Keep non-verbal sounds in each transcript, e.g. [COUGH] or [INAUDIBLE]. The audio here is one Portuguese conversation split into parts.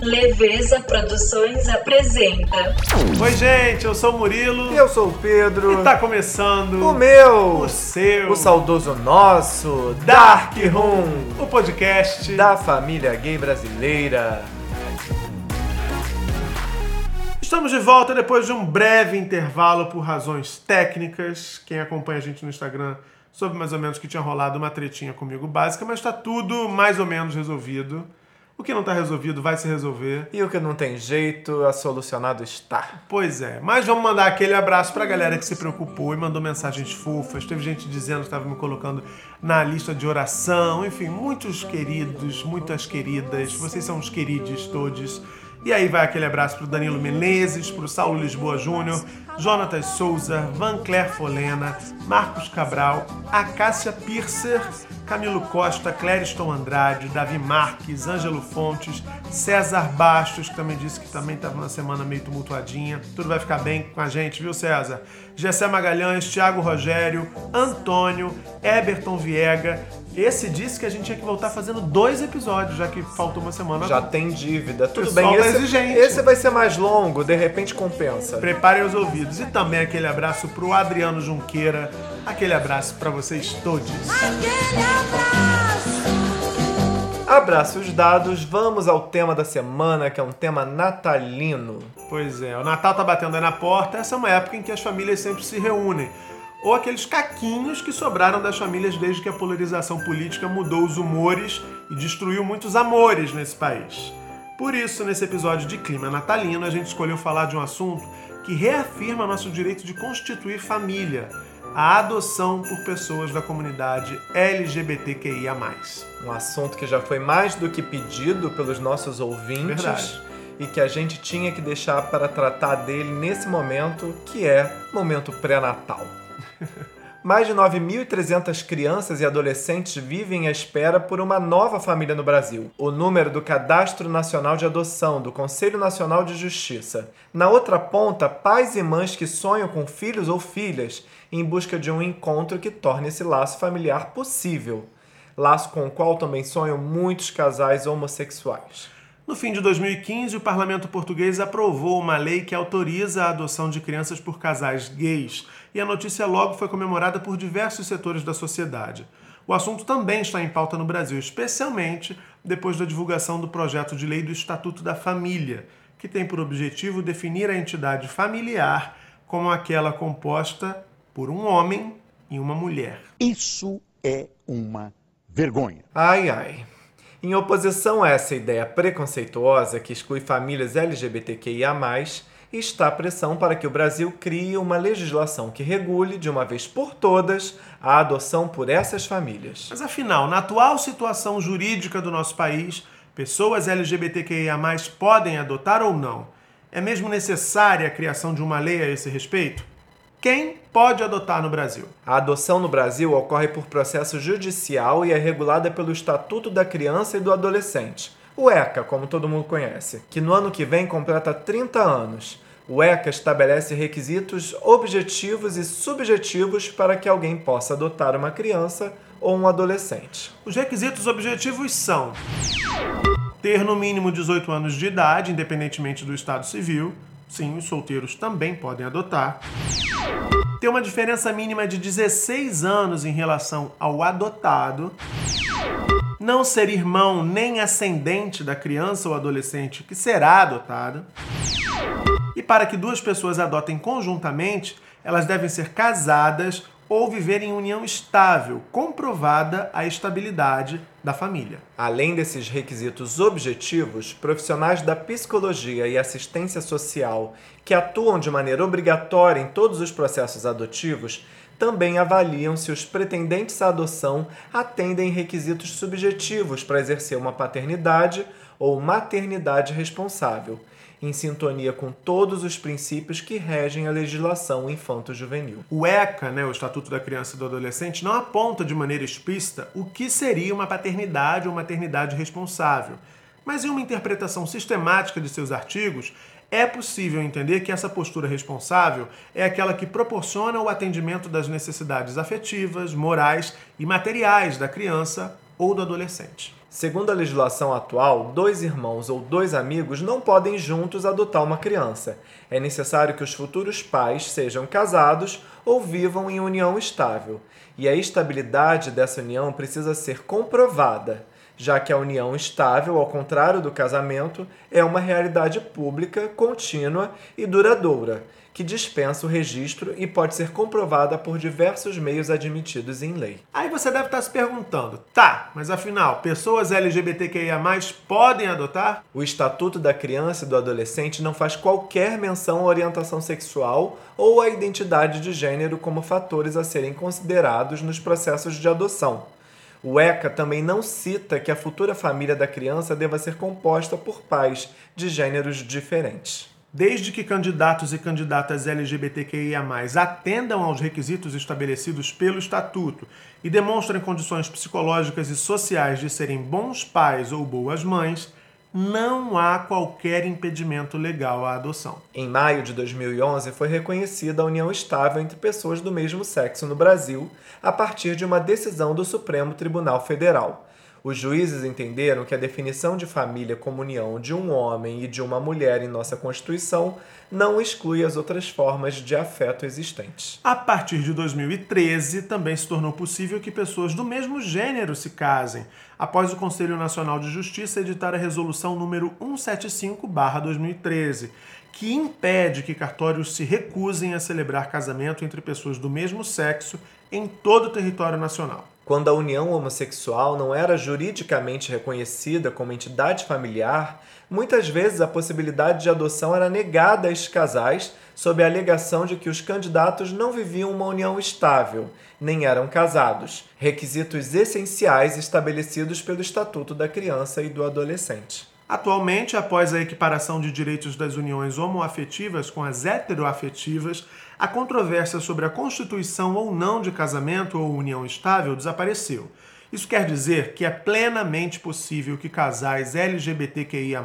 Leveza Produções apresenta. Oi, gente, eu sou o Murilo. E eu sou o Pedro. E tá começando o meu, o seu, o saudoso nosso Dark Room, o podcast da família gay brasileira. Estamos de volta depois de um breve intervalo por razões técnicas. Quem acompanha a gente no Instagram soube mais ou menos que tinha rolado uma tretinha comigo básica, mas tá tudo mais ou menos resolvido. O que não está resolvido vai se resolver. E o que não tem jeito, a solucionado está. Pois é. Mas vamos mandar aquele abraço para a galera que se preocupou e mandou mensagens fofas. Teve gente dizendo que estava me colocando na lista de oração. Enfim, muitos queridos, muitas queridas. Vocês são os queridos todos. E aí vai aquele abraço para o Danilo Menezes, para o Saulo Lisboa Júnior, Jonatas Souza, Van Claire Folena, Marcos Cabral, Acácia Piercer Camilo Costa, Clériston Andrade, Davi Marques, Ângelo Fontes, César Bastos, que também disse que também estava na semana meio tumultuadinha. Tudo vai ficar bem com a gente, viu, César? Gessé Magalhães, Thiago Rogério, Antônio, Eberton Viega. Esse disse que a gente tinha que voltar fazendo dois episódios, já que faltou uma semana. Já tem dívida. Tudo Pessoal bem, tá esse, exigente. esse vai ser mais longo, de repente compensa. Preparem os ouvidos. E também aquele abraço pro Adriano Junqueira. Aquele abraço para vocês todos. Aquele abraço. Abraços dados, vamos ao tema da semana, que é um tema natalino. Pois é, o Natal tá batendo aí na porta. Essa é uma época em que as famílias sempre se reúnem. Ou aqueles caquinhos que sobraram das famílias desde que a polarização política mudou os humores e destruiu muitos amores nesse país. Por isso, nesse episódio de Clima Natalino, a gente escolheu falar de um assunto que reafirma nosso direito de constituir família, a adoção por pessoas da comunidade LGBTQIA. Um assunto que já foi mais do que pedido pelos nossos ouvintes Verdade. e que a gente tinha que deixar para tratar dele nesse momento, que é momento pré-natal. Mais de 9.300 crianças e adolescentes vivem à espera por uma nova família no Brasil. O número do Cadastro Nacional de Adoção do Conselho Nacional de Justiça. Na outra ponta, pais e mães que sonham com filhos ou filhas em busca de um encontro que torne esse laço familiar possível. Laço com o qual também sonham muitos casais homossexuais. No fim de 2015, o parlamento português aprovou uma lei que autoriza a adoção de crianças por casais gays, e a notícia logo foi comemorada por diversos setores da sociedade. O assunto também está em pauta no Brasil, especialmente depois da divulgação do projeto de lei do Estatuto da Família, que tem por objetivo definir a entidade familiar como aquela composta por um homem e uma mulher. Isso é uma vergonha. Ai ai. Em oposição a essa ideia preconceituosa que exclui famílias LGBTQIA, está a pressão para que o Brasil crie uma legislação que regule, de uma vez por todas, a adoção por essas famílias. Mas afinal, na atual situação jurídica do nosso país, pessoas LGBTQIA podem adotar ou não? É mesmo necessária a criação de uma lei a esse respeito? Quem pode adotar no Brasil? A adoção no Brasil ocorre por processo judicial e é regulada pelo Estatuto da Criança e do Adolescente, o ECA, como todo mundo conhece, que no ano que vem completa 30 anos. O ECA estabelece requisitos objetivos e subjetivos para que alguém possa adotar uma criança ou um adolescente. Os requisitos objetivos são ter no mínimo 18 anos de idade, independentemente do estado civil. Sim, os solteiros também podem adotar. Ter uma diferença mínima de 16 anos em relação ao adotado. Não ser irmão nem ascendente da criança ou adolescente que será adotado. E para que duas pessoas adotem conjuntamente, elas devem ser casadas ou viver em união estável, comprovada a estabilidade da família. Além desses requisitos objetivos, profissionais da psicologia e assistência social que atuam de maneira obrigatória em todos os processos adotivos também avaliam se os pretendentes à adoção atendem requisitos subjetivos para exercer uma paternidade ou maternidade responsável em sintonia com todos os princípios que regem a legislação infanto-juvenil. O ECA, né, o Estatuto da Criança e do Adolescente, não aponta de maneira explícita o que seria uma paternidade ou maternidade responsável. Mas em uma interpretação sistemática de seus artigos, é possível entender que essa postura responsável é aquela que proporciona o atendimento das necessidades afetivas, morais e materiais da criança ou do adolescente. Segundo a legislação atual, dois irmãos ou dois amigos não podem juntos adotar uma criança. É necessário que os futuros pais sejam casados ou vivam em união estável. E a estabilidade dessa união precisa ser comprovada, já que a união estável, ao contrário do casamento, é uma realidade pública, contínua e duradoura, que dispensa o registro e pode ser comprovada por diversos meios admitidos em lei. Aí você deve estar se perguntando, tá, mas afinal, pessoas LGBTQIA+, podem adotar? O Estatuto da Criança e do Adolescente não faz qualquer menção à orientação sexual ou à identidade de gênero como fatores a serem considerados nos processos de adoção. O ECA também não cita que a futura família da criança deva ser composta por pais de gêneros diferentes. Desde que candidatos e candidatas LGBTQIA+, atendam aos requisitos estabelecidos pelo Estatuto e demonstrem condições psicológicas e sociais de serem bons pais ou boas mães, não há qualquer impedimento legal à adoção. Em maio de 2011, foi reconhecida a união estável entre pessoas do mesmo sexo no Brasil, a partir de uma decisão do Supremo Tribunal Federal. Os juízes entenderam que a definição de família como união de um homem e de uma mulher em nossa Constituição não exclui as outras formas de afeto existentes. A partir de 2013, também se tornou possível que pessoas do mesmo gênero se casem, após o Conselho Nacional de Justiça editar a resolução número 175/2013, que impede que cartórios se recusem a celebrar casamento entre pessoas do mesmo sexo em todo o território nacional. Quando a união homossexual não era juridicamente reconhecida como entidade familiar, muitas vezes a possibilidade de adoção era negada a estes casais sob a alegação de que os candidatos não viviam uma união estável, nem eram casados, requisitos essenciais estabelecidos pelo Estatuto da Criança e do Adolescente. Atualmente, após a equiparação de direitos das uniões homoafetivas com as heteroafetivas, a controvérsia sobre a constituição ou não de casamento ou união estável desapareceu. Isso quer dizer que é plenamente possível que casais LGBTQIA+,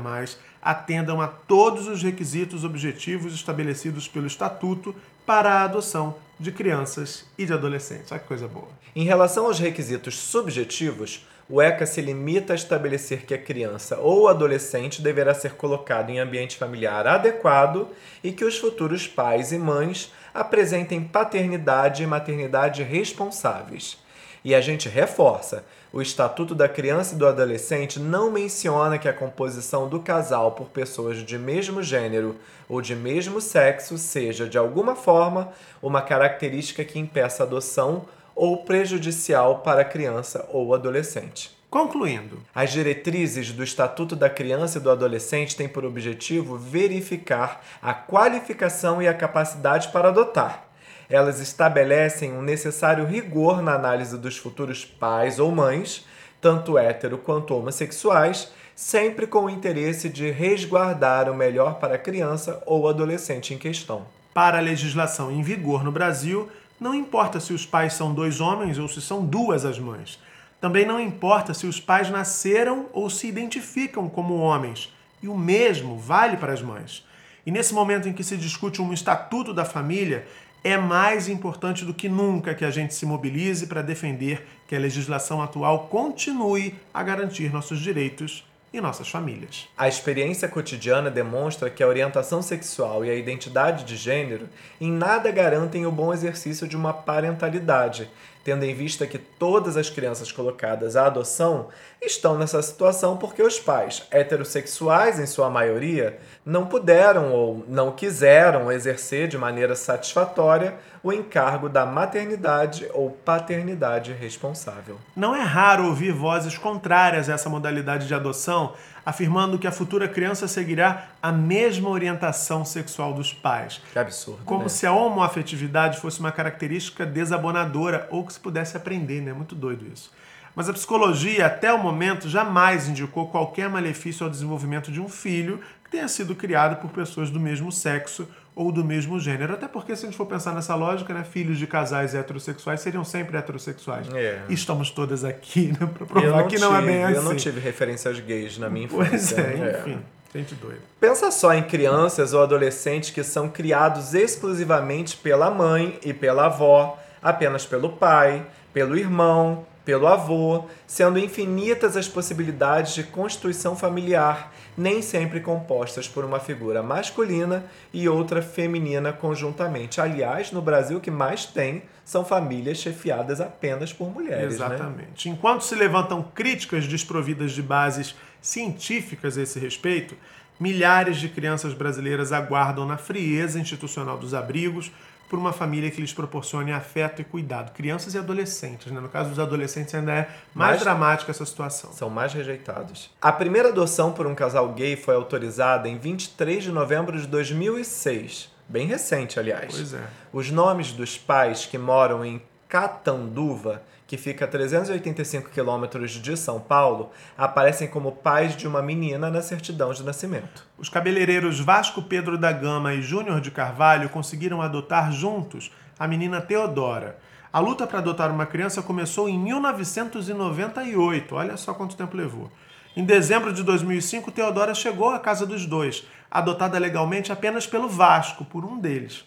atendam a todos os requisitos objetivos estabelecidos pelo Estatuto para a adoção de crianças e de adolescentes. Olha que coisa boa. Em relação aos requisitos subjetivos, o ECA se limita a estabelecer que a criança ou adolescente deverá ser colocado em ambiente familiar adequado e que os futuros pais e mães apresentem paternidade e maternidade responsáveis. E a gente reforça: o Estatuto da Criança e do Adolescente não menciona que a composição do casal por pessoas de mesmo gênero ou de mesmo sexo seja, de alguma forma, uma característica que impeça adoção ou prejudicial para a criança ou adolescente. Concluindo, As diretrizes do Estatuto da Criança e do Adolescente têm por objetivo verificar a qualificação e a capacidade para adotar. Elas estabelecem um necessário rigor na análise dos futuros pais ou mães, tanto hétero quanto homossexuais, sempre com o interesse de resguardar o melhor para a criança ou adolescente em questão. para a legislação em vigor no Brasil, não importa se os pais são dois homens ou se são duas as mães. Também não importa se os pais nasceram ou se identificam como homens. E o mesmo vale para as mães. E nesse momento em que se discute um estatuto da família, é mais importante do que nunca que a gente se mobilize para defender que a legislação atual continue a garantir nossos direitos e nossas famílias. A experiência cotidiana demonstra que a orientação sexual e a identidade de gênero em nada garantem o bom exercício de uma parentalidade, tendo em vista que todas as crianças colocadas à adoção estão nessa situação porque os pais, heterossexuais em sua maioria, não puderam ou não quiseram exercer de maneira satisfatória o encargo da maternidade ou paternidade responsável. Não é raro ouvir vozes contrárias a essa modalidade de adoção, afirmando que a futura criança seguirá a mesma orientação sexual dos pais. Que absurdo. Como né? se a homoafetividade fosse uma característica desabonadora ou que se pudesse aprender, né? Muito doido isso. Mas a psicologia, até o momento, jamais indicou qualquer malefício ao desenvolvimento de um filho que tenha sido criado por pessoas do mesmo sexo ou do mesmo gênero. Até porque, se a gente for pensar nessa lógica, né, filhos de casais heterossexuais seriam sempre heterossexuais. É. E estamos todas aqui né, para provar que não é tive- bem assim. Eu não tive referências gays na minha Pois infância. é, enfim. Gente doida. Pensa só em crianças ou adolescentes que são criados exclusivamente pela mãe e pela avó, apenas pelo pai, pelo irmão, pelo avô, sendo infinitas as possibilidades de constituição familiar, nem sempre compostas por uma figura masculina e outra feminina conjuntamente. Aliás, no Brasil o que mais tem são famílias chefiadas apenas por mulheres, né? Exatamente. Enquanto se levantam críticas desprovidas de bases científicas a esse respeito, milhares de crianças brasileiras aguardam na frieza institucional dos abrigos por uma família que lhes proporcione afeto e cuidado. Crianças e adolescentes, né? No caso dos adolescentes ainda é mais, Mais- dramática essa situação. São mais rejeitados. A primeira adoção por um casal gay foi autorizada em 23 de novembro de 2006. Bem recente, aliás. Pois é. Os nomes dos pais que moram em Catanduva, que fica a 385 quilômetros de São Paulo, aparecem como pais de uma menina na certidão de nascimento. Os cabeleireiros Vasco Pedro da Gama e Júnior de Carvalho conseguiram adotar juntos a menina Teodora. A luta para adotar uma criança começou em 1998. Olha só quanto tempo levou. Em dezembro de 2005, Teodora chegou à casa dos dois, adotada legalmente apenas pelo Vasco, por um deles.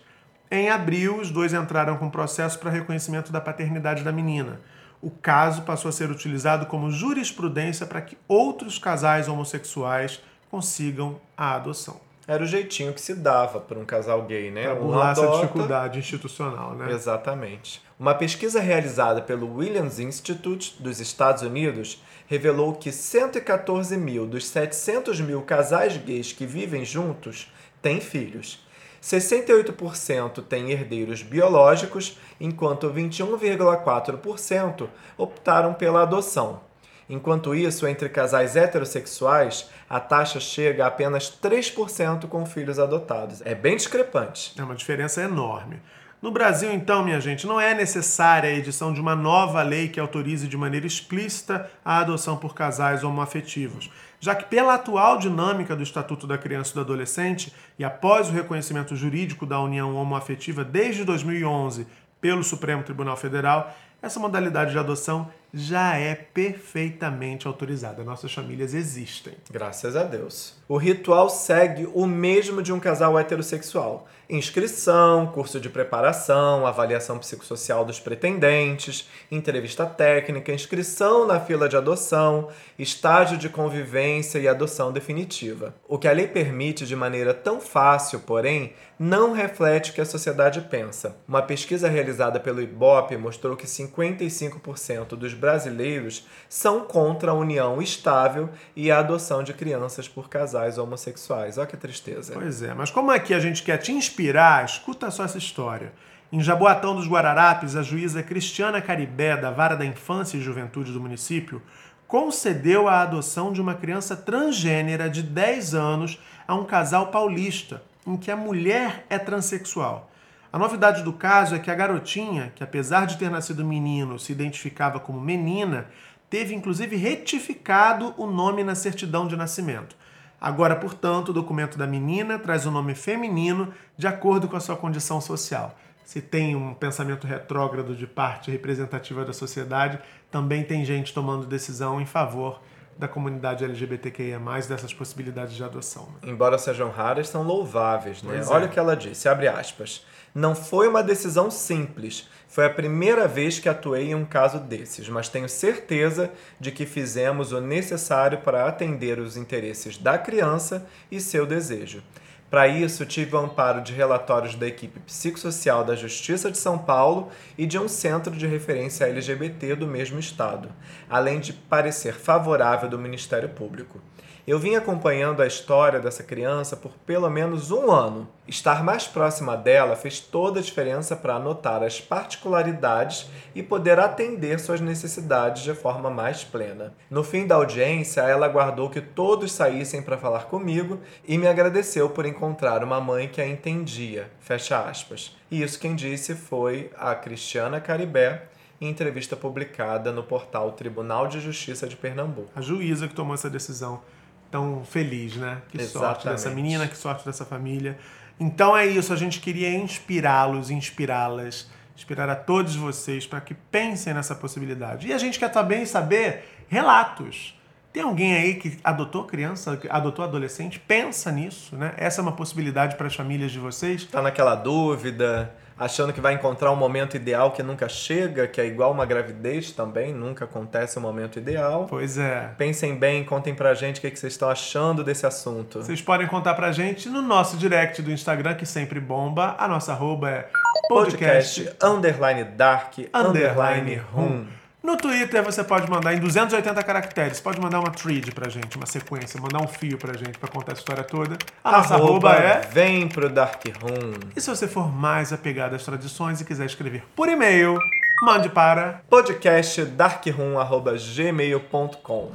Em abril, os dois entraram com processo para reconhecimento da paternidade da menina. O caso passou a ser utilizado como jurisprudência para que outros casais homossexuais consigam a adoção. Era o jeitinho que se dava para um casal gay, né? Para burlar essa dificuldade institucional, né? Exatamente. Uma pesquisa realizada pelo Williams Institute dos Estados Unidos revelou que 114 mil dos 700 mil casais gays que vivem juntos têm filhos. 68% têm herdeiros biológicos, enquanto 21,4% optaram pela adoção. Enquanto isso, entre casais heterossexuais, a taxa chega a apenas 3% com filhos adotados. É bem discrepante. É uma diferença enorme. No Brasil, então, minha gente, não é necessária a edição de uma nova lei que autorize de maneira explícita a adoção por casais homoafetivos, já que, pela atual dinâmica do Estatuto da Criança e do Adolescente e após o reconhecimento jurídico da união homoafetiva desde 2011 pelo Supremo Tribunal Federal, essa modalidade de adoção já é perfeitamente autorizada. Nossas famílias existem. Graças a Deus. O ritual segue o mesmo de um casal heterossexual: inscrição, curso de preparação, avaliação psicossocial dos pretendentes, entrevista técnica, inscrição na fila de adoção, estágio de convivência e adoção definitiva. O que a lei permite de maneira tão fácil, porém, não reflete o que a sociedade pensa. Uma pesquisa realizada pelo IBOP mostrou que 55% dos brasileiros são contra a união estável e a adoção de crianças por casais homossexuais. Olha que tristeza. Pois é, mas como aqui a gente quer te inspirar, escuta só essa história. Em Jaboatão dos Guararapes, a juíza Cristiana Caribé, da Vara da Infância e Juventude do município, concedeu a adoção de uma criança transgênera de 10 anos a um casal paulista, em que a mulher é transexual. A novidade do caso é que a garotinha, que apesar de ter nascido menino, se identificava como menina, teve inclusive retificado o nome na certidão de nascimento. Agora, portanto, o documento da menina traz o nome feminino de acordo com a sua condição social. Se tem um pensamento retrógrado de parte representativa da sociedade, também tem gente tomando decisão em favor da comunidade LGBTQIA+, dessas possibilidades de adoção. né? Embora sejam raras, são louváveis, né? É. Olha o que ela disse, abre aspas. Não foi uma decisão simples. Foi a primeira vez que atuei em um caso desses, mas tenho certeza de que fizemos o necessário para atender os interesses da criança e seu desejo. Para isso, tive o amparo de relatórios da equipe psicossocial da Justiça de São Paulo e de um centro de referência LGBT do mesmo estado, além de parecer favorável do Ministério Público. Eu vim acompanhando a história dessa criança por pelo menos um ano. Estar mais próxima dela fez toda a diferença para anotar as particularidades e poder atender suas necessidades de forma mais plena. No fim da audiência, ela aguardou que todos saíssem para falar comigo e me agradeceu por encontrar uma mãe que a entendia. Fecha aspas. E isso quem disse foi a Cristiana Caribé, em entrevista publicada no portal Tribunal de Justiça de Pernambuco. A juíza que tomou essa decisão tão feliz, né? Que sorte dessa Exatamente. menina, que sorte dessa família. Então é isso, a gente queria inspirá-los, inspirá-las, inspirar a todos vocês para que pensem nessa possibilidade. E a gente quer também saber relatos. Tem alguém aí que adotou criança, que adotou adolescente? Pensa nisso, né? Essa é uma possibilidade para as famílias de vocês. Tá naquela dúvida, achando que vai encontrar um momento ideal que nunca chega, que é igual uma gravidez também, nunca acontece o momento ideal. Pois é. Pensem bem, contem pra gente o que que vocês estão achando desse assunto. Vocês podem contar pra gente no nosso direct do Instagram, que sempre bomba. A nossa arroba é Podcast, podcast underline dark, underline underline room. room. No Twitter você pode mandar em 280 caracteres. Pode mandar uma thread pra gente, uma sequência, mandar um fio pra gente pra contar a história toda. A nossa arroba é. vem pro dark room. E se você for mais apegado às tradições e quiser escrever por e-mail, mande para. Podcast darkroom@gmail.com.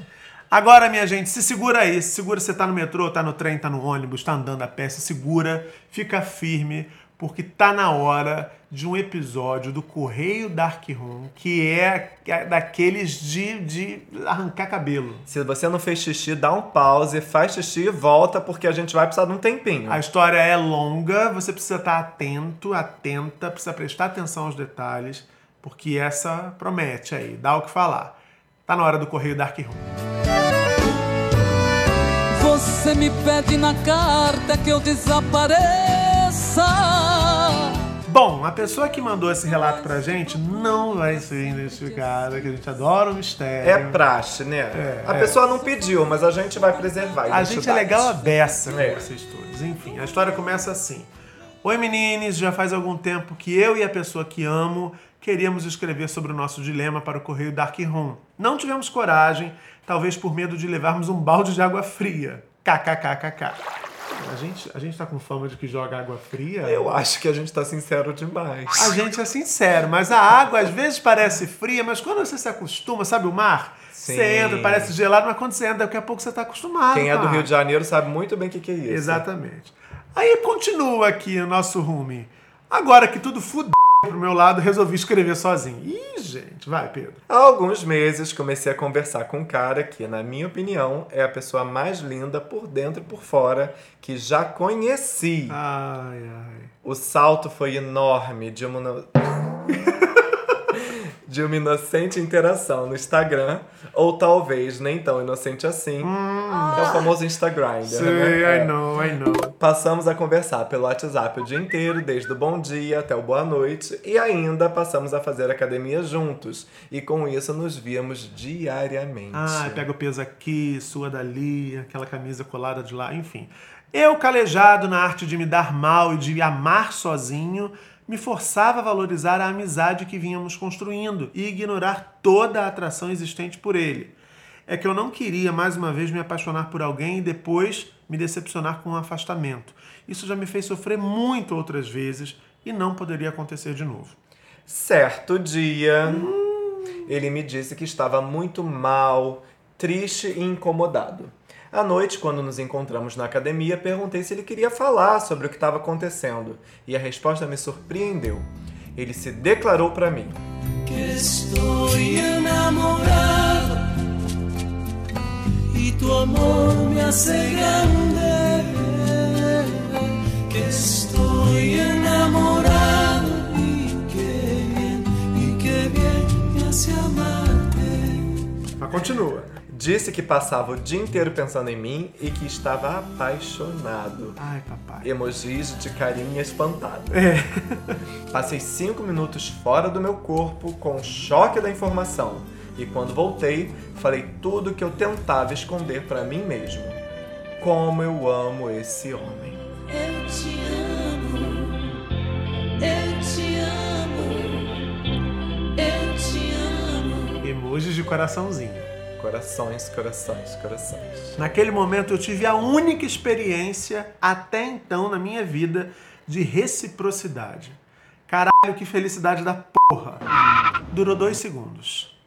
Agora, minha gente, se segura aí. Se segura, você tá no metrô, tá no trem, tá no ônibus, tá andando a pé, se segura, fica firme, porque tá na hora de um episódio do Correio Dark Room, que é daqueles de, de arrancar cabelo. Se você não fez xixi, dá um pause, faz xixi e volta, porque a gente vai precisar de um tempinho. A história é longa, você precisa estar atento, atenta, precisa prestar atenção aos detalhes, porque essa promete aí, dá o que falar. Tá na hora do Correio Dark Room. Você me pede na carta que eu desapareça. Bom, a pessoa que mandou esse relato pra gente não vai ser identificada, que a gente adora o mistério. É praxe, né? É, a é. pessoa não pediu, mas a gente vai preservar. A gente é legal a beça com É. vocês todos. Enfim, a história começa assim. Oi meninos, já faz algum tempo que eu e a pessoa que amo queríamos escrever sobre o nosso dilema para o correio Dark Room. Não tivemos coragem, talvez por medo de levarmos um balde de água fria. KKKKK. A gente, a gente tá com fama de que joga água fria? Eu acho que a gente tá sincero demais. A gente é sincero, mas a água às vezes parece fria, mas quando você se acostuma, sabe o mar? Sim. Você entra, parece gelado, mas quando você entra, daqui a pouco você tá acostumado. Quem é do Rio de Janeiro sabe muito bem o que, que é isso. Exatamente. Aí continua aqui o nosso rume. Agora que tudo fudeu pro meu lado, resolvi escrever sozinho. Ih, gente, vai, Pedro. Há alguns meses comecei a conversar com um cara que, na minha opinião, é a pessoa mais linda por dentro e por fora que já conheci. Ai, ai. O salto foi enorme de uma, [LAUGHS] de uma inocente interação no Instagram, ou talvez nem tão inocente assim. É o famoso Instagram. Sei, né? I know, I know. Passamos a conversar pelo WhatsApp o dia inteiro, desde o bom dia até o boa noite, e ainda passamos a fazer academia juntos. E com isso nos víamos diariamente. Ah, pega o peso aqui, sua dali, aquela camisa colada de lá, enfim. Eu, calejado na arte de me dar mal e de amar sozinho, me forçava a valorizar a amizade que vínhamos construindo e ignorar toda a atração existente por ele. É que eu não queria mais uma vez me apaixonar por alguém e depois me decepcionar com um afastamento. Isso já me fez sofrer muito outras vezes e não poderia acontecer de novo. Certo dia, ele me disse que estava muito mal, triste e incomodado. À noite, quando nos encontramos na academia, perguntei se ele queria falar sobre o que estava acontecendo, e a resposta me surpreendeu. Ele se declarou para mim. Que estoy enamorado y tu amor me hace grande. Que estoy enamorado y que bien, y que bien me hace amarte. Mas continua. Disse que passava o dia inteiro pensando em mim e que estava apaixonado. Ai, papai. Emojis de carinha espantado. É. [LAUGHS] Passei cinco minutos fora do meu corpo com o choque da informação. E quando voltei, falei tudo o que eu tentava esconder pra mim mesmo. Como eu amo esse homem. Eu te amo, eu te amo, eu te amo. Emojis de coraçãozinho. Corações, corações, corações. Naquele momento eu tive a única experiência até então na minha vida de reciprocidade. Caralho, que felicidade da porra. Durou dois segundos.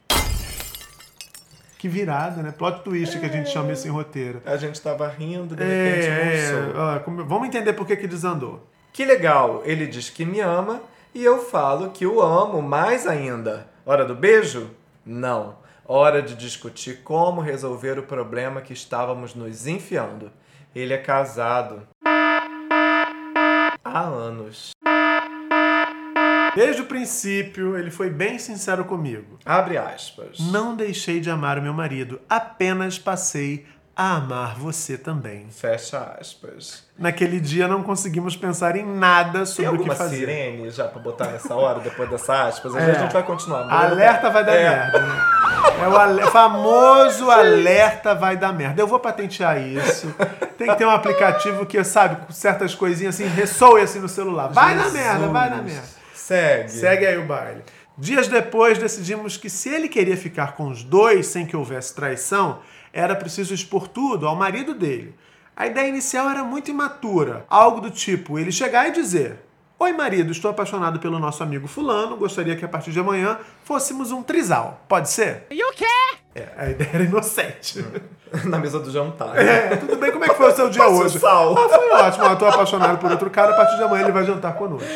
Que virada, né? Plot twist que a gente chama isso em roteiro. A gente tava rindo, de repente É, é, vamos entender por que que desandou. Que legal, ele diz que me ama e eu falo que o amo mais ainda. Hora do beijo? Não. Hora de discutir como resolver o problema que estávamos nos enfiando. Ele é casado. Há anos. Desde o princípio, ele foi bem sincero comigo. Abre aspas. Não deixei de amar o meu marido, apenas passei a amar você também. Fecha aspas. Naquele dia não conseguimos pensar em nada Tem sobre o que alguma fazer. sirene já pra botar nessa hora, depois dessa aspas? A gente não vai continuar. mas- Alerta vai dar É. merda. né? É o ale- famoso alerta vai dar merda. Eu vou patentear isso. Tem que ter um aplicativo que, sabe, com certas coisinhas assim, ressoe assim no celular. Vai na merda, vai na merda. Segue. Segue aí o baile. Dias depois, decidimos que se ele queria ficar com os dois sem que houvesse traição, era preciso expor tudo ao marido dele. A ideia inicial era muito imatura, algo do tipo ele chegar e dizer: Oi, marido, estou apaixonado pelo nosso amigo Fulano, gostaria que a partir de amanhã fôssemos um trisal. Pode ser? E o quê? É, a ideia era inocente. [LAUGHS] Na mesa do jantar. É, tudo bem, como é que foi o seu dia hoje? sal. Ah, foi ótimo, eu estou apaixonado por outro cara, a partir de amanhã ele vai jantar conosco.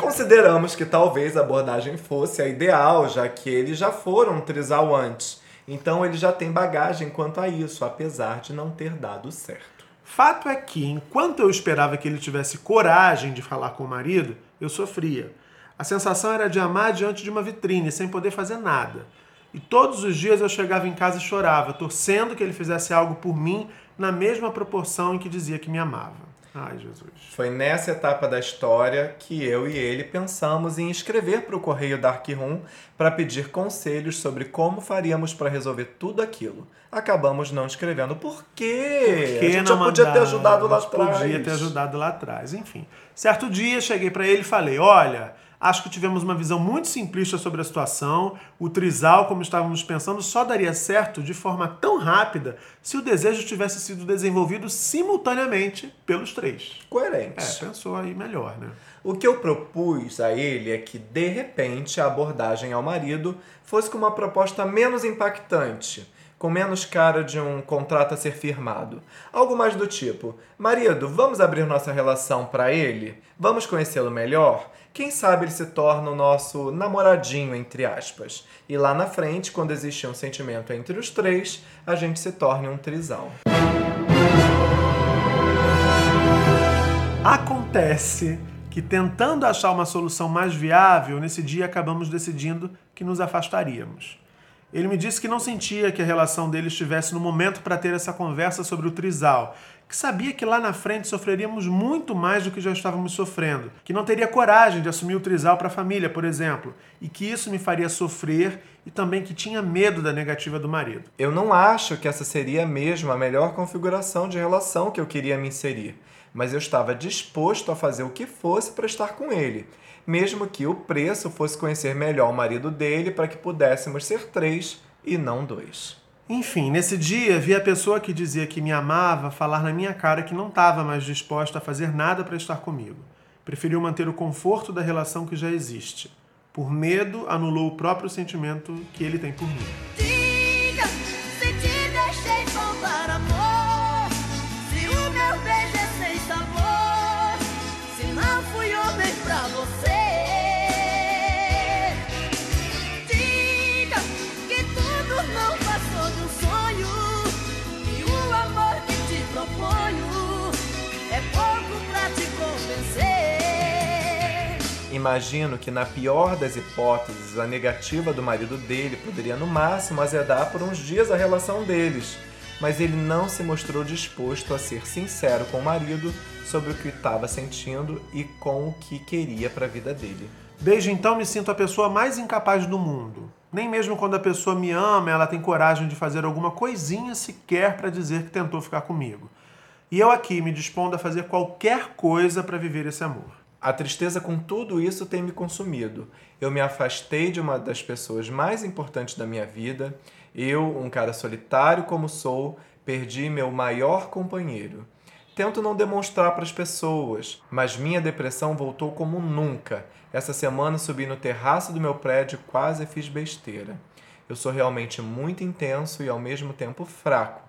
Consideramos que talvez a abordagem fosse a ideal, já que eles já foram um trisal antes. Então ele já tem bagagem quanto a isso, apesar de não ter dado certo. Fato é que, enquanto eu esperava que ele tivesse coragem de falar com o marido, eu sofria. A sensação era de amar diante de uma vitrine, sem poder fazer nada. E todos os dias eu chegava em casa e chorava, torcendo que ele fizesse algo por mim na mesma proporção em que dizia que me amava. Ai, Jesus. Foi nessa etapa da história que eu e ele pensamos em escrever para o Correio Dark Room para pedir conselhos sobre como faríamos para resolver tudo aquilo. Acabamos não escrevendo. Por quê? Que a gente não já podia ter ajudado lá atrás. Podia ter ajudado lá atrás, enfim. Certo dia, cheguei pra ele e falei: Olha, acho que tivemos uma visão muito simplista sobre a situação. O trisal, como estávamos pensando, só daria certo de forma tão rápida se o desejo tivesse sido desenvolvido simultaneamente pelos três. É, Coerente. pensou aí melhor, né? O que eu propus a ele é que, de repente, a abordagem ao marido fosse com uma proposta menos impactante, com menos cara de um contrato a ser firmado. Algo mais do tipo: marido, vamos abrir nossa relação para ele? Vamos conhecê-lo melhor? Quem sabe ele se torna o nosso namoradinho, entre aspas. E lá na frente, quando existe um sentimento entre os três, a gente se torne um trisal. Acontece que, tentando achar uma solução mais viável, nesse dia acabamos decidindo que nos afastaríamos. Ele me disse que não sentia que a relação deles estivesse no momento para ter essa conversa sobre o trisal, que sabia que lá na frente sofreríamos muito mais do que já estávamos sofrendo, que não teria coragem de assumir o trisal para a família, por exemplo, e que isso me faria sofrer e também que tinha medo da negativa do marido. Eu não acho que essa seria mesmo a melhor configuração de relação que eu queria me inserir, mas eu estava disposto a fazer o que fosse para estar com ele, mesmo que o preço fosse conhecer melhor o marido dele para que pudéssemos ser três e não dois. Enfim, nesse dia vi a pessoa que dizia que me amava falar na minha cara que não estava mais disposta a fazer nada para estar comigo. Preferiu manter o conforto da relação que já existe. Por medo, anulou o próprio sentimento que ele tem por mim. Imagino que, na pior das hipóteses, a negativa do marido dele poderia, no máximo, azedar por uns dias a relação deles, mas ele não se mostrou disposto a ser sincero com o marido sobre o que estava sentindo e com o que queria para a vida dele. Desde então me sinto a pessoa mais incapaz do mundo. Nem mesmo quando a pessoa me ama, ela tem coragem de fazer alguma coisinha sequer para dizer que tentou ficar comigo. E eu aqui me dispondo a fazer qualquer coisa para viver esse amor. A tristeza com tudo isso tem me consumido. Eu me afastei de uma das pessoas mais importantes da minha vida. Eu, um cara solitário como sou, perdi meu maior companheiro. Tento não demonstrar para as pessoas, mas minha depressão voltou como nunca. Essa semana subi no terraço do meu prédio e quase fiz besteira. Eu sou realmente muito intenso e ao mesmo tempo fraco.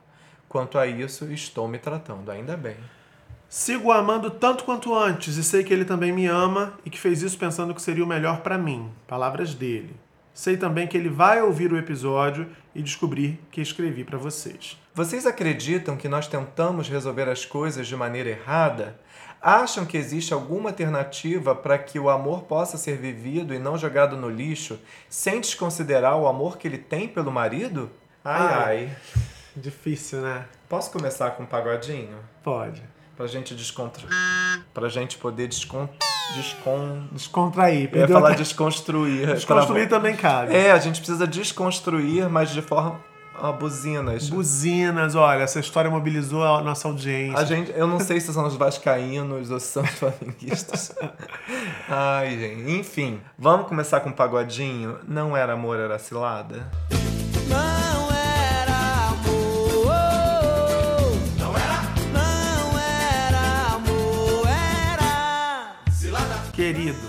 Quanto a isso, estou me tratando ainda bem. Sigo amando tanto quanto antes e sei que ele também me ama e que fez isso pensando que seria o melhor para mim. Palavras dele. Sei também que ele vai ouvir o episódio e descobrir que escrevi para vocês. Vocês acreditam que nós tentamos resolver as coisas de maneira errada? Acham que existe alguma alternativa para que o amor possa ser vivido e não jogado no lixo, sem desconsiderar o amor que ele tem pelo marido? Ai, Ai. ai. Difícil, né? Posso começar com um pagodinho? Pode. Pra gente descontra... Pra gente poder descon... Descon... Descontrair. Eu ia falar desconstruir. Desconstruir Pra- também cabe. É, a gente precisa desconstruir, mas de forma... Ah, buzinas. Buzinas, olha, essa história mobilizou a nossa audiência. A gente, eu não sei se são os vascaínos ou se são os flamenguistas. [LAUGHS] Ai, gente. Enfim, vamos começar com um pagodinho. Não era amor, era cilada? Querido,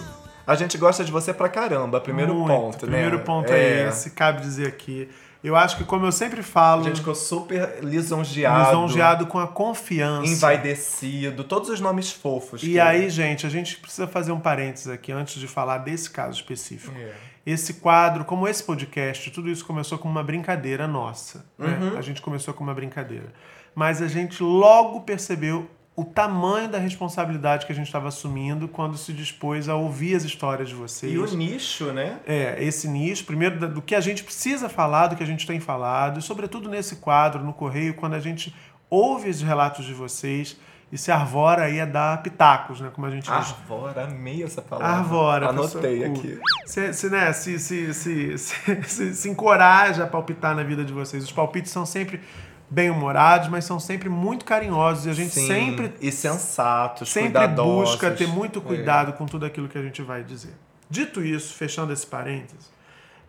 A gente gosta de você pra caramba, primeiro muito. ponto, né? Primeiro ponto é. esse, cabe dizer aqui. Eu acho que, como eu sempre falo, A gente ficou super lisonjeado. lisonjeado com a confiança. Envaidecido, todos os nomes fofos. E que- aí, gente, a gente precisa fazer um parênteses aqui antes de falar desse caso específico. É. Esse quadro, como esse podcast, tudo isso começou como uma brincadeira nossa. né? Uhum. A gente começou como uma brincadeira. Mas a gente logo percebeu o tamanho da responsabilidade que a gente estava assumindo quando se dispôs a ouvir as histórias de vocês. E o nicho, né? É, esse nicho, primeiro do que a gente precisa falar, do que a gente tem falado, e sobretudo nesse quadro, no Correio, quando a gente ouve os relatos de vocês e se arvora aí a dar pitacos, né? Como a gente diz. Arvora, amei essa palavra. Arvora. Anotei pessoa aqui. Se, se, né, se, se, se, [LAUGHS] se, se- se encoraja a palpitar na vida de vocês. Os palpites são sempre bem-humorados, mas são sempre muito carinhosos. E a gente Sim, sempre E sensatos, sempre busca ter muito É. cuidado com tudo aquilo que a gente vai dizer. Dito isso, fechando esse parênteses,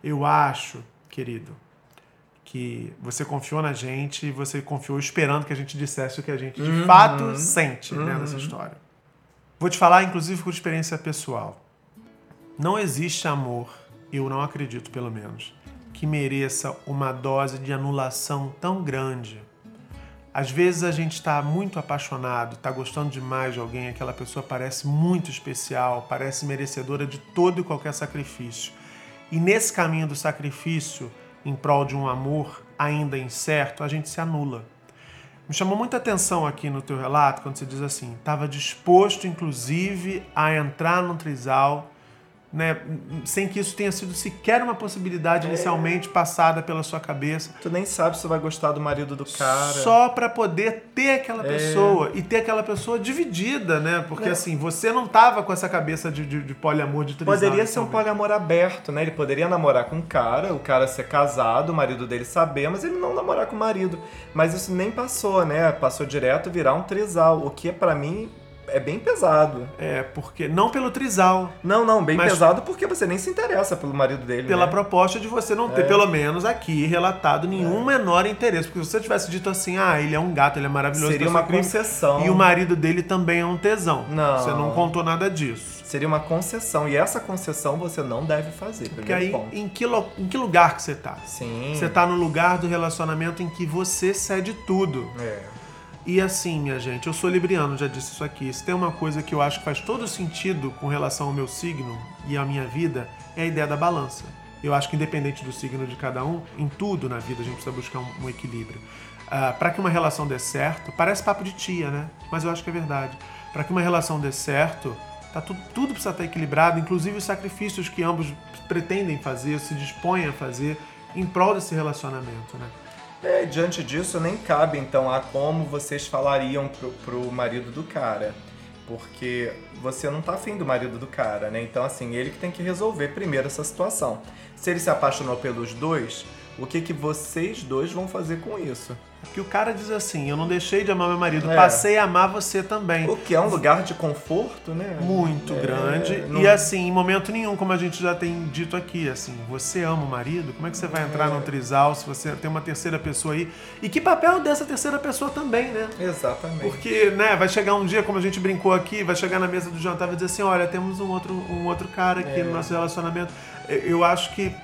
eu acho, querido, que você confiou na gente e você confiou esperando que a gente dissesse o que a gente de Uhum. fato sente né, nessa história. Vou te falar, inclusive, por experiência pessoal. Não existe amor, eu não acredito pelo menos, que mereça uma dose de anulação tão grande. Às vezes a gente está muito apaixonado, está gostando demais de alguém, aquela pessoa parece muito especial, parece merecedora de todo e qualquer sacrifício. E nesse caminho do sacrifício, em prol de um amor ainda incerto, a gente se anula. Me chamou muita atenção aqui no teu relato quando você diz assim: estava disposto, inclusive, a entrar num trisal, né, sem que isso tenha sido sequer uma possibilidade inicialmente passada pela sua cabeça, Tu nem sabe se vai gostar do marido do cara. só para poder ter aquela É. pessoa e ter aquela pessoa dividida, né? Porque Né? assim, você não tava com essa cabeça de, de, de poliamor, de trisal. Poderia ser um poliamor aberto, né? Ele poderia namorar com um cara, o cara ser casado, o marido dele saber, mas ele não namorar com o marido. Mas isso nem passou, né? Passou direto virar um trisal, o que pra mim é bem pesado. É, porque não pelo trisal, Não, não, bem pesado porque você nem se interessa pelo marido dele. pela né? proposta de você não ter, É. pelo menos aqui, relatado nenhum menor interesse. Porque se você tivesse dito assim, ah, ele é um gato, ele é maravilhoso, Seria pessoa uma concessão. E o marido dele também é um tesão. Não. Você não contou nada disso. Seria uma concessão. E essa concessão você não deve fazer. Porque aí, ponto. em que, lo- em que lugar que você tá? Sim. Você tá no lugar do relacionamento em que você cede tudo. É. E assim, minha gente, eu sou libriano, já disse isso aqui. Se tem uma coisa que eu acho que faz todo sentido com relação ao meu signo e à minha vida, é a ideia da balança. Eu acho que independente do signo de cada um, em tudo na vida a gente precisa buscar um, um equilíbrio. para que uma relação dê certo, parece papo de tia, né? Mas eu acho que é verdade. Para que uma relação dê certo, tá tudo, tudo precisa estar equilibrado, inclusive os sacrifícios que ambos pretendem fazer, se dispõem a fazer em prol desse relacionamento, né? É, diante disso, nem cabe então a como vocês falariam pro, pro marido do cara. Porque você não tá afim do marido do cara, né? Então, assim, ele que tem que resolver primeiro essa situação. Se ele se apaixonou pelos dois, o que, que vocês dois vão fazer com isso? Porque o cara diz assim: eu não deixei de amar meu marido, É. passei a amar você também. O que é um lugar de conforto, né? Muito É, grande. não- E assim, em momento nenhum, como a gente já tem dito aqui, assim, você ama o marido? Como é que você vai entrar num trisal se você tem uma terceira pessoa aí? E que papel dessa terceira pessoa também, né? Exatamente. Porque, né, vai chegar um dia, como a gente brincou aqui, vai chegar na mesa do jantar e vai dizer assim, olha, temos um outro, um outro cara aqui É. no nosso relacionamento. Eu acho que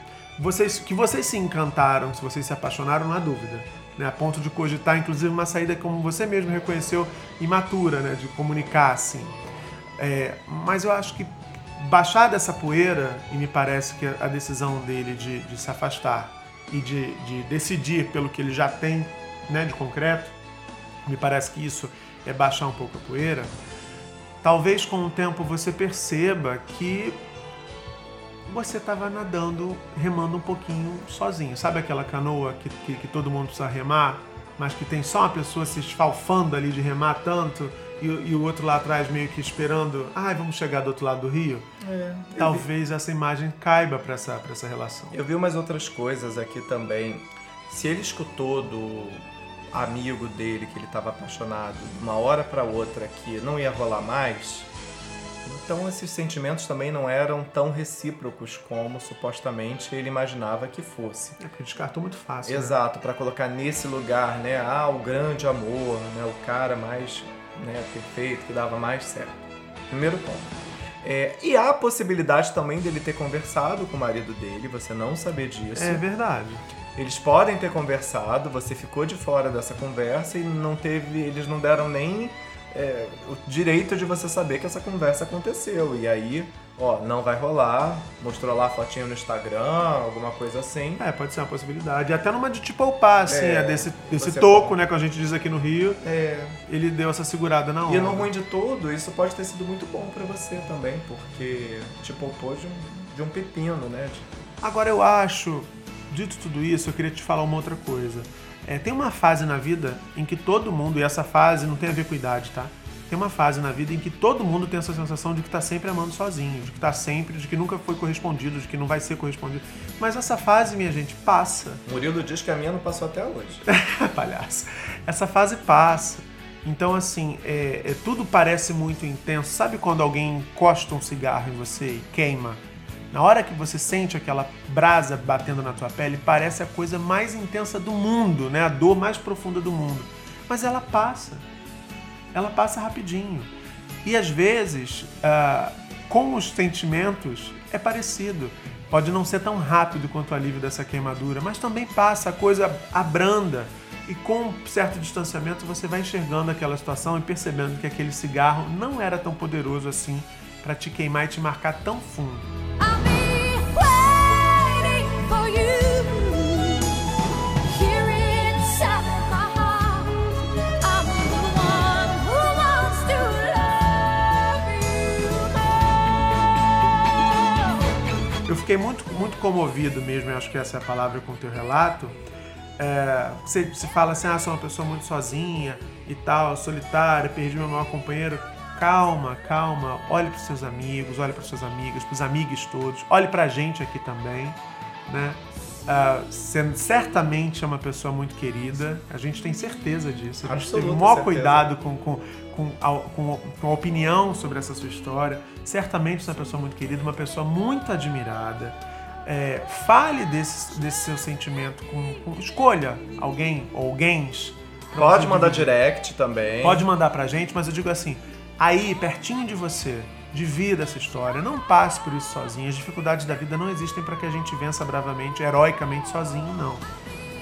vocês, que vocês se encantaram, se vocês se apaixonaram, não há dúvida. Né, a ponto de cogitar, inclusive, uma saída, como você mesmo reconheceu, imatura, né, de comunicar, assim. É, mas eu acho que baixar dessa poeira, e me parece que a decisão dele de, de se afastar e de, de decidir pelo que ele já tem né, de concreto, me parece que isso é baixar um pouco a poeira. Talvez com o tempo você perceba que você estava nadando, remando um pouquinho sozinho. Sabe aquela canoa que, que, que todo mundo precisa remar? mas que tem só uma pessoa se esfalfando ali de remar tanto e, o- e o outro lá atrás meio que esperando, ai, vamos chegar do outro lado do rio. Talvez essa imagem caiba para essa, pra essa relação. Eu vi umas outras coisas aqui também. Se ele escutou do amigo dele que ele estava apaixonado de uma hora para outra que não ia rolar mais, então esses sentimentos também não eram tão recíprocos como supostamente ele imaginava que fosse. É porque descartou muito fácil. né? Exato, para colocar nesse lugar, né? Ah, o grande amor, né? O cara mais né, perfeito, que dava mais certo. Primeiro ponto. É, e há a possibilidade também dele ter conversado com o marido dele, você não saber disso. É verdade. Eles podem ter conversado, você ficou de fora dessa conversa e não teve, eles não deram nem é, o direito de você saber que essa conversa aconteceu. E aí, ó, não vai rolar, mostrou lá a fotinho no Instagram, alguma coisa assim. É, pode ser uma possibilidade. Até numa de te poupar, assim, É, é, desse, desse toco, poupa. né, que a gente diz aqui no Rio, É, ele deu essa segurada na hora. E no ruim de tudo, isso pode ter sido muito bom pra você também, porque te poupou de um, de um pepino, né? Agora eu acho, dito tudo isso, eu queria te falar uma outra coisa. É, tem uma fase na vida em que todo mundo, e essa fase não tem a ver com idade, tá? Tem uma fase na vida em que todo mundo tem essa sensação de que tá sempre amando sozinho, de que tá sempre, de que nunca foi correspondido, de que não vai ser correspondido. Mas essa fase, minha gente, passa. Murilo diz que a minha não passou até hoje. [LAUGHS] Palhaço. Essa fase passa. Então, assim, é, é- tudo parece muito intenso. Sabe quando alguém encosta um cigarro em você e queima? Na hora que você sente aquela brasa batendo na tua pele, parece a coisa mais intensa do mundo, né? A dor mais profunda do mundo. Mas ela passa. Ela passa rapidinho. E às vezes, ah, com os sentimentos, é parecido. Pode não ser tão rápido quanto o alívio dessa queimadura, mas também passa, a coisa abranda. E com um certo distanciamento você vai enxergando aquela situação e percebendo que aquele cigarro não era tão poderoso assim para te queimar e te marcar tão fundo. I'll Eu fiquei muito, muito comovido mesmo, eu acho que essa é a palavra com o teu relato. É, você, você fala assim, ah, sou uma pessoa muito sozinha e tal, solitária, perdi meu maior companheiro. Calma, calma, olhe para os seus amigos, olhe para suas amigas, para os amigos todos, olhe para a gente aqui também, né? Ah, você certamente é uma pessoa muito querida, a gente tem certeza disso. A gente teve o Absoluta maior certeza. cuidado com, com, com, a, com, com a opinião sobre essa sua história. Certamente é uma pessoa muito querida, uma pessoa muito admirada. É, fale desse, desse seu sentimento com, com- Escolha alguém ou alguém. Pode mandar direct também. Pode mandar pra gente, mas eu digo assim, aí, pertinho de você, divida essa história. Não passe por isso sozinho. As dificuldades da vida não existem para que a gente vença bravamente, heroicamente sozinho, não.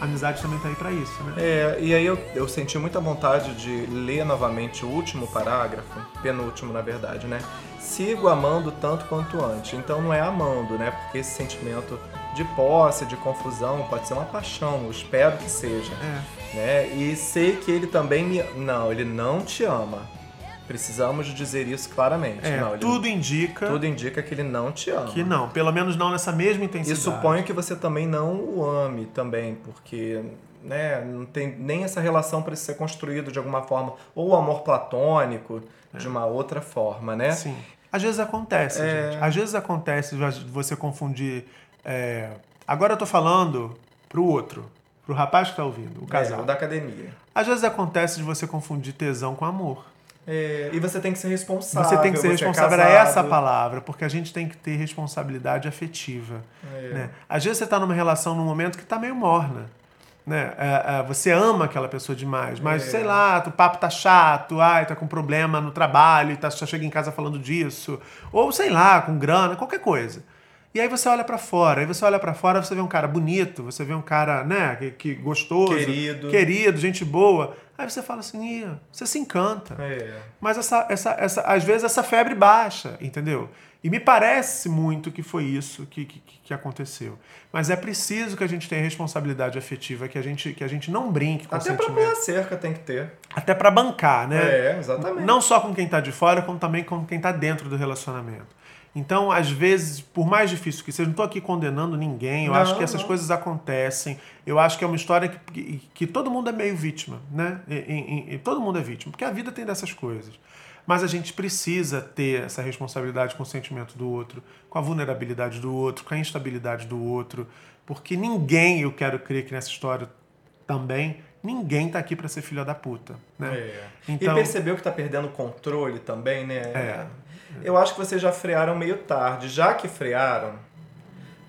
A amizade também tá aí pra isso, né? É, e aí eu, eu senti muita vontade de ler novamente o último parágrafo, penúltimo na verdade, né? Sigo amando tanto quanto antes. Então não é amando, né? Porque esse sentimento de posse, de confusão, pode ser uma paixão, eu espero que seja. É. Né? E sei que ele também me. Não, ele não te ama. Precisamos dizer isso claramente. É, não, ele- tudo indica tudo indica que ele não te ama. que não. Pelo menos não nessa mesma E intensidade. suponho que você também não o ame também, porque né, não tem nem essa relação para ser construído de alguma forma, ou o amor platônico de uma outra forma, né? Sim. Às vezes acontece, É. gente. Às vezes acontece de você confundir. é, Agora eu tô falando pro outro, pro rapaz que tá ouvindo, o casal. É, o da academia. Às vezes acontece de você confundir tesão com amor. É, e você tem que ser responsável. Você tem que ser é responsável, era casado. essa palavra, porque a gente tem que ter responsabilidade afetiva. É. Né? Às vezes você está numa relação num momento que tá meio morna. Né? É, é, você ama aquela pessoa demais, mas É. sei lá, o papo tá chato, ai, tá com problema no trabalho, tá, só chega em casa falando disso, ou sei lá, com grana, qualquer coisa. E aí você olha pra fora, aí você olha pra fora, você vê um cara bonito, você vê um cara, né, que, que gostoso, Querido. querido, gente boa. Aí você fala assim, você se encanta. É. Mas essa, essa, essa, às vezes essa febre baixa, entendeu? E me parece muito que foi isso que, que, que aconteceu. Mas é preciso que a gente tenha responsabilidade afetiva, que a gente, que a gente não brinque com Até pra sentimento. pular cerca tem que ter. Até pra bancar, né? É, exatamente. Não só com quem tá de fora, como também com quem tá dentro do relacionamento. Então, às vezes, por mais difícil que seja, não estou aqui condenando ninguém, eu Não, acho que essas não. coisas acontecem. Eu acho que é uma história que, que, que todo mundo é meio vítima, né? E, e- e todo mundo é vítima, porque a vida tem dessas coisas. Mas a gente precisa ter essa responsabilidade com o sentimento do outro, com a vulnerabilidade do outro, com a instabilidade do outro, porque ninguém, eu quero crer que nessa história também, ninguém tá aqui para ser filha da puta, né? É. Então- E percebeu que tá perdendo o controle também, né? É. Eu acho que vocês já frearam meio tarde. Já que frearam,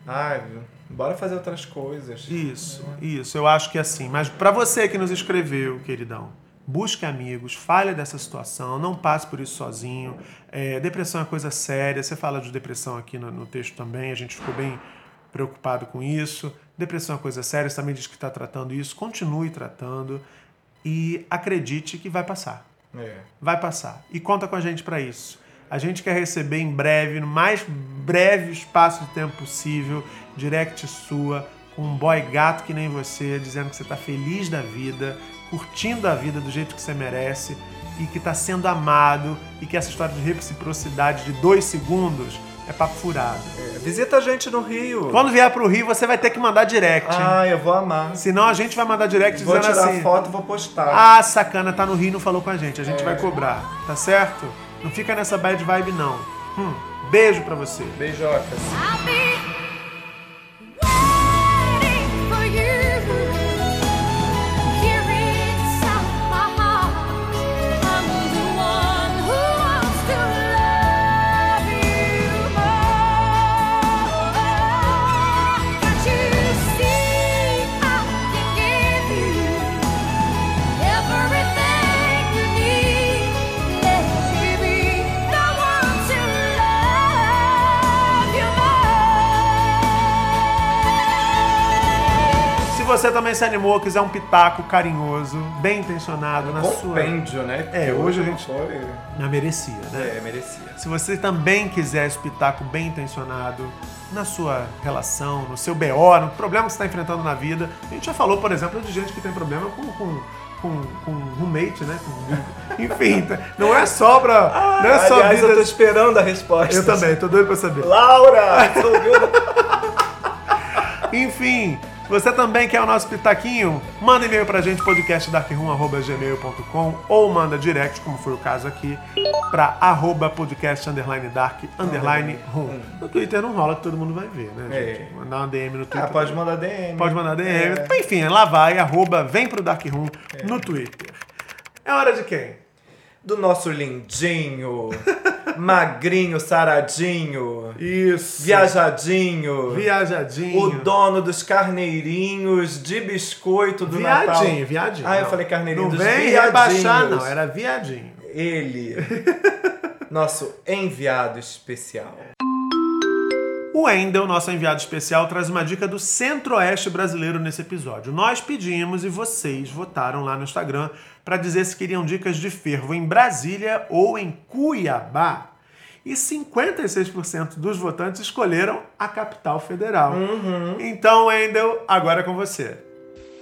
ai, bora fazer outras coisas. Isso, isso. Eu acho que é assim. Mas para você que nos escreveu, queridão, busque amigos, fale dessa situação, não passe por isso sozinho. É, depressão é coisa séria. Você fala de depressão aqui no, no texto também. A gente ficou bem preocupado com isso. Depressão é coisa séria. Você também diz que está tratando isso. Continue tratando e acredite que vai passar. É. Vai passar. E conta com a gente para isso. A gente quer receber em breve, no mais breve espaço de tempo possível, direct sua, com um boy gato que nem você, dizendo que você tá feliz da vida, curtindo a vida do jeito que você merece e que tá sendo amado e que essa história de reciprocidade de dois segundos é papo furado. É, Visita a gente no Rio. Quando vier pro Rio, você vai ter que mandar direct. Ah, eu vou amar. Senão a gente vai mandar direct Vou dizendo tirar assim. foto e vou postar. Ah, sacana, tá no Rio e não falou com a gente. A gente É. vai cobrar, tá certo? Não fica nessa bad vibe, não. Hum, beijo pra você. Beijocas. Você também se animou, quiser um pitaco carinhoso, bem intencionado na sua. Compêndio, né? É, hoje a gente- Foi... Merecia, né? É, merecia. Se você também quiser esse pitaco bem intencionado na sua relação, no seu BO, no problema que você está enfrentando na vida. A gente já falou, por exemplo, de gente que tem problema com, com, com, com roommate, né? Com- [LAUGHS] enfim, tá- não é só pra. Não é só Aliás, vida. eu tô esperando a resposta. Eu também, tô doido pra saber. Laura! Ouviu? [LAUGHS] Enfim, você também quer o nosso pitaquinho? Manda e-mail pra gente, podcastdarkroom.gmail.com ou manda direct, como foi o caso aqui, pra arroba podcast underline dark underline room. No Twitter não rola que todo mundo vai ver, né, É. gente? Mandar uma DM no Ah, Twitter. pode mandar DM. Pode mandar DM. É. Enfim, lá vai, arroba vem pro Dark Room no Twitter. É hora de quem? Do nosso lindinho, [LAUGHS] magrinho, saradinho, Isso. viajadinho, Viajadinho. o dono dos carneirinhos de biscoito do Natal. Viadinho, viadinho. Ah, eu falei carneirinho Não dos vem rebaixar, não. Era viadinho. Ele, [LAUGHS] nosso enviado especial. O Wendel, nosso enviado especial, traz uma dica do Centro-Oeste brasileiro nesse episódio. Nós pedimos e vocês votaram lá no Instagram para dizer se queriam dicas de fervo em Brasília ou em Cuiabá. E 56% dos votantes escolheram a capital federal. Então, Wendel, agora é com você.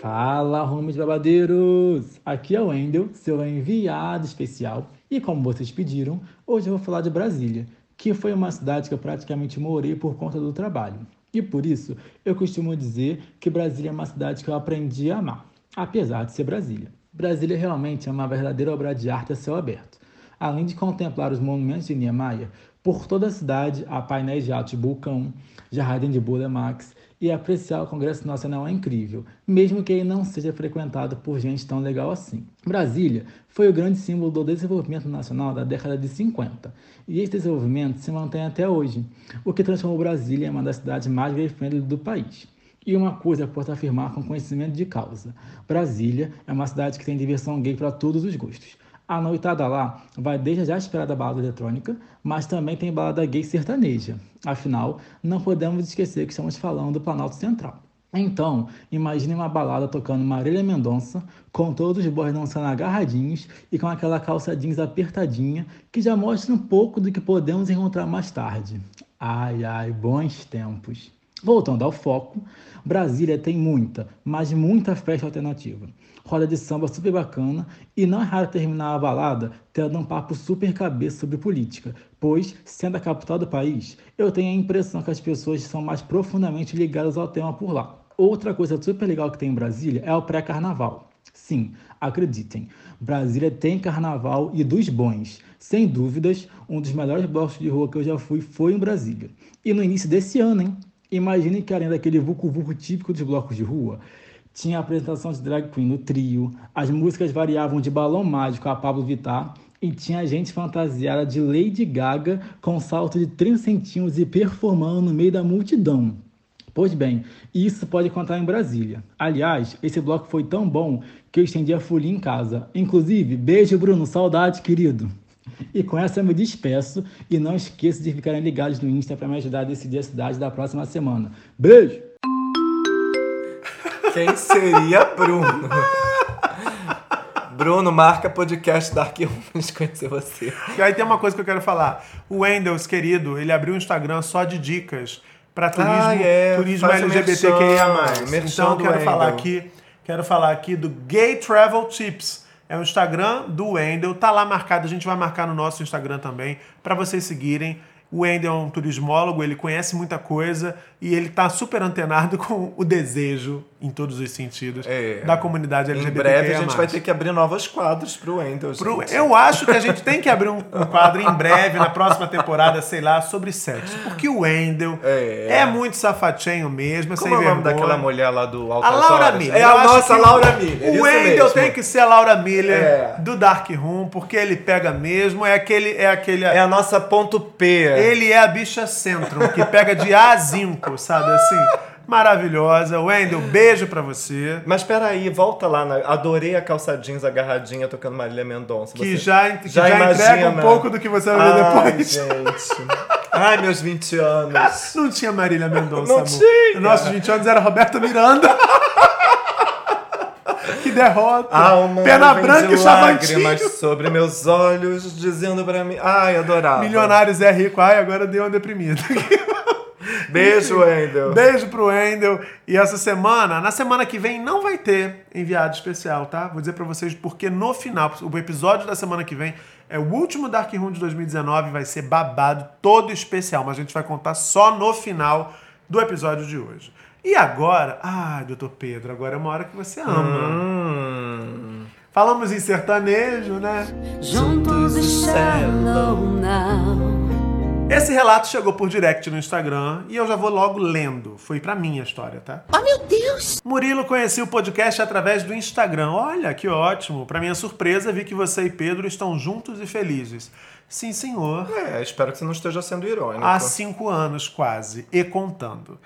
Fala, homens babadeiros! Aqui é o Wendel, seu enviado especial. E como vocês pediram, hoje eu vou falar de Brasília, que foi uma cidade que eu praticamente morei por conta do trabalho. E por isso, eu costumo dizer que Brasília é uma cidade que eu aprendi a amar, apesar de ser Brasília. Brasília realmente é uma verdadeira obra de arte a céu aberto. Além de contemplar os monumentos de Niemeyer, por toda a cidade há painéis de arte de vulcão, jardim de Burle Marx e apreciar o Congresso Nacional é incrível, mesmo que ele não seja frequentado por gente tão legal assim. Brasília foi o grande símbolo do desenvolvimento nacional da década de 50, e esse desenvolvimento se mantém até hoje, o que transformou Brasília em uma das cidades mais gay-friendly do país. E uma coisa posso afirmar com conhecimento de causa: Brasília é uma cidade que tem diversão gay para todos os gostos. A noitada lá vai desde a já esperada balada eletrônica, mas também tem balada gay sertaneja. Afinal, não podemos esquecer que estamos falando do Planalto Central. Então, imagine uma balada tocando Marília Mendonça, com todos os boys dançando agarradinhos e com aquela calça jeans apertadinha, que já mostra um pouco do que podemos encontrar mais tarde. Ai, ai, bons tempos. Voltando ao foco, Brasília tem muita, mas muita festa alternativa. Roda de samba super bacana e não é raro terminar a balada tendo um papo super cabeça sobre política, pois, sendo a capital do país, eu tenho a impressão que as pessoas são mais profundamente ligadas ao tema por lá. Outra coisa super legal que tem em Brasília é o pré-carnaval. Sim, acreditem, Brasília tem carnaval e dos bons. Sem dúvidas, um dos melhores blocos de rua que eu já fui foi em Brasília. E no início desse ano, hein? Imaginem que além daquele vucu-vucu típico dos blocos de rua, tinha a apresentação de drag queen no trio, as músicas variavam de Balão Mágico a Pablo Vittar e tinha gente fantasiada de Lady Gaga com salto de 30 centímetros e performando no meio da multidão. Pois bem, isso pode contar em Brasília. Aliás, esse bloco foi tão bom que eu estendi a folia em casa. Inclusive, beijo Bruno, saudade querido. E com essa eu me despeço e não esqueça de ficarem ligados no Insta para me ajudar a decidir a cidade da próxima semana. Beijo! Quem seria Bruno? Bruno, marca podcast Dark Rooms conhecer você. E aí tem uma coisa que eu quero falar. O Wendels, querido, ele abriu um Instagram só de dicas para turismo, Ah, é. turismo LGBTQIA+. Então eu quero falar Wendel. aqui, quero falar aqui do Gay Travel Tips. É o Instagram do Wendel, tá lá marcado, a gente vai marcar no nosso Instagram também para vocês seguirem. O Wendel é um turismólogo, ele conhece muita coisa e ele tá super antenado [LAUGHS] com o desejo, em todos os sentidos, É. da comunidade Em LGBTQIA+. breve a gente vai ter que abrir novos quadros pro Wendel, Pro- eu acho que a gente tem que abrir um, um quadro em breve, na próxima temporada, sei lá, sobre sexo. Porque o Wendel É. é, muito safatinho mesmo, é Como sem é o nome vergonha. daquela mulher lá do Altas A Laura Horas? Miller. É a nossa Laura Miller. O Wendel tem que ser a Laura Miller É. do Dark Room, porque ele pega mesmo, é aquele. É aquele É a nossa ponto P. Ele é a bicha centro, que pega de A a zinco, sabe assim? Maravilhosa. Wendel, beijo pra você. Mas peraí, volta lá. Na... Adorei a calça jeans agarradinha tocando Marília Mendonça. Que já, que já, entrega um pouco do que você vai ver Ai, depois. gente. Ai, meus 20 anos. [LAUGHS] Não tinha Marília Mendonça, Não amor. tinha. Nossos 20 anos era Roberta Miranda. [LAUGHS] que derrota. Alma Pena branca e chavantinho. lágrimas sobre meus olhos, dizendo pra mim... Ai, adorava. Milionários é rico. Ai, agora deu uma deprimida. [LAUGHS] Beijo, Wendel. Beijo pro Wendel. E essa semana, na semana que vem, não vai ter enviado especial, tá? Vou dizer pra vocês porque no final, o episódio da semana que vem é o último Dark Room de 2019, vai ser babado, todo especial, mas a gente vai contar só no final do episódio de hoje. E agora, ai, doutor Pedro, agora é uma hora que você ama. Hum. Falamos em sertanejo, né? Juntos e shallow now. Esse relato chegou por direct no Instagram e eu já vou logo lendo. Foi pra mim a história, tá? Oh, meu Deus! Murilo conheci o podcast através do Instagram. Olha, que ótimo. Pra minha surpresa, vi que você e Pedro estão juntos e felizes. Sim, senhor. É, espero que você não esteja sendo irônico. Há cinco anos quase, e contando.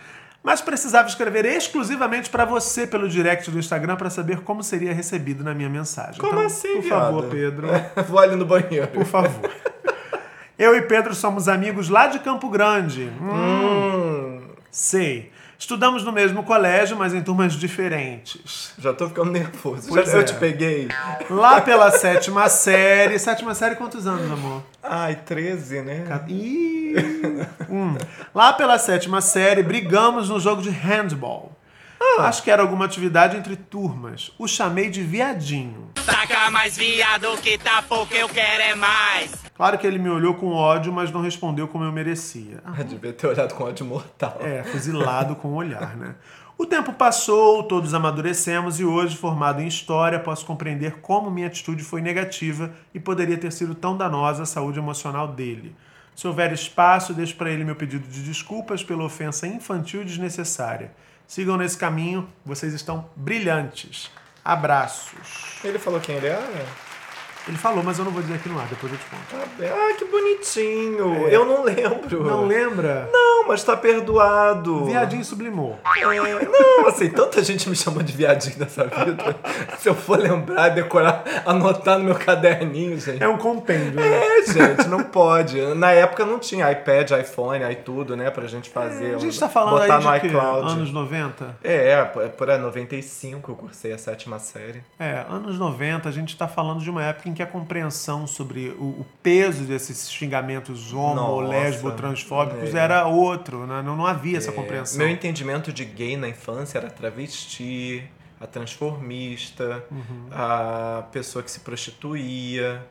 Mas precisava escrever exclusivamente pra você pelo direct do Instagram pra saber como seria recebido na minha mensagem. Como Então, assim, Por viado? favor, Pedro. [LAUGHS] Vou ali no banheiro. Por favor. [LAUGHS] Eu e Pedro somos amigos lá de Campo Grande. Hum, Sei. Estudamos no mesmo colégio, mas em turmas diferentes. Já tô ficando nervoso. Pois Já- eu é. te peguei. Lá pela sétima série. Sétima série, quantos anos, amor? Ai, 13, né? Ih. Hum. Lá pela sétima série, brigamos no jogo de handball. Acho que era alguma atividade entre turmas. O chamei de viadinho. Taca mais viado que tá pouco, eu quero é mais. Claro que ele me olhou com ódio, mas não respondeu como eu merecia. Eu devia ter olhado com ódio mortal. É, fuzilado com o olhar, né? O tempo passou, todos amadurecemos e hoje, formado em história, posso compreender como minha atitude foi negativa e poderia ter sido tão danosa à saúde emocional dele. Se houver espaço, deixo para ele meu pedido de desculpas pela ofensa infantil e desnecessária. Sigam nesse caminho, vocês estão brilhantes. Abraços. Ele falou quem ele era? Ele falou, mas eu não vou dizer aqui no ar, depois eu te conto. Ah, que bonitinho. Eu não lembro. Não lembra? Não, mas tá perdoado. Viadinho sublimou. É, não, assim, tanta gente me chamou de viadinho nessa vida. Se eu for lembrar, decorar, anotar no meu caderninho, gente. É um compêndio. né? É, gente, não pode. Na época não tinha iPad, iPhone, aí tudo, né, pra gente fazer. A gente tá falando botar aí de no iCloud. anos 90? É, é, por- por aí, 95 eu cursei a sétima série. É, anos 90, a gente tá falando de uma época em que a compreensão sobre o, o peso desses xingamentos homo, lésbo, transfóbicos é. era outro, né? não, não havia essa É, compreensão. Meu entendimento de gay na infância era travesti, a transformista, Uhum. a pessoa que se prostituía.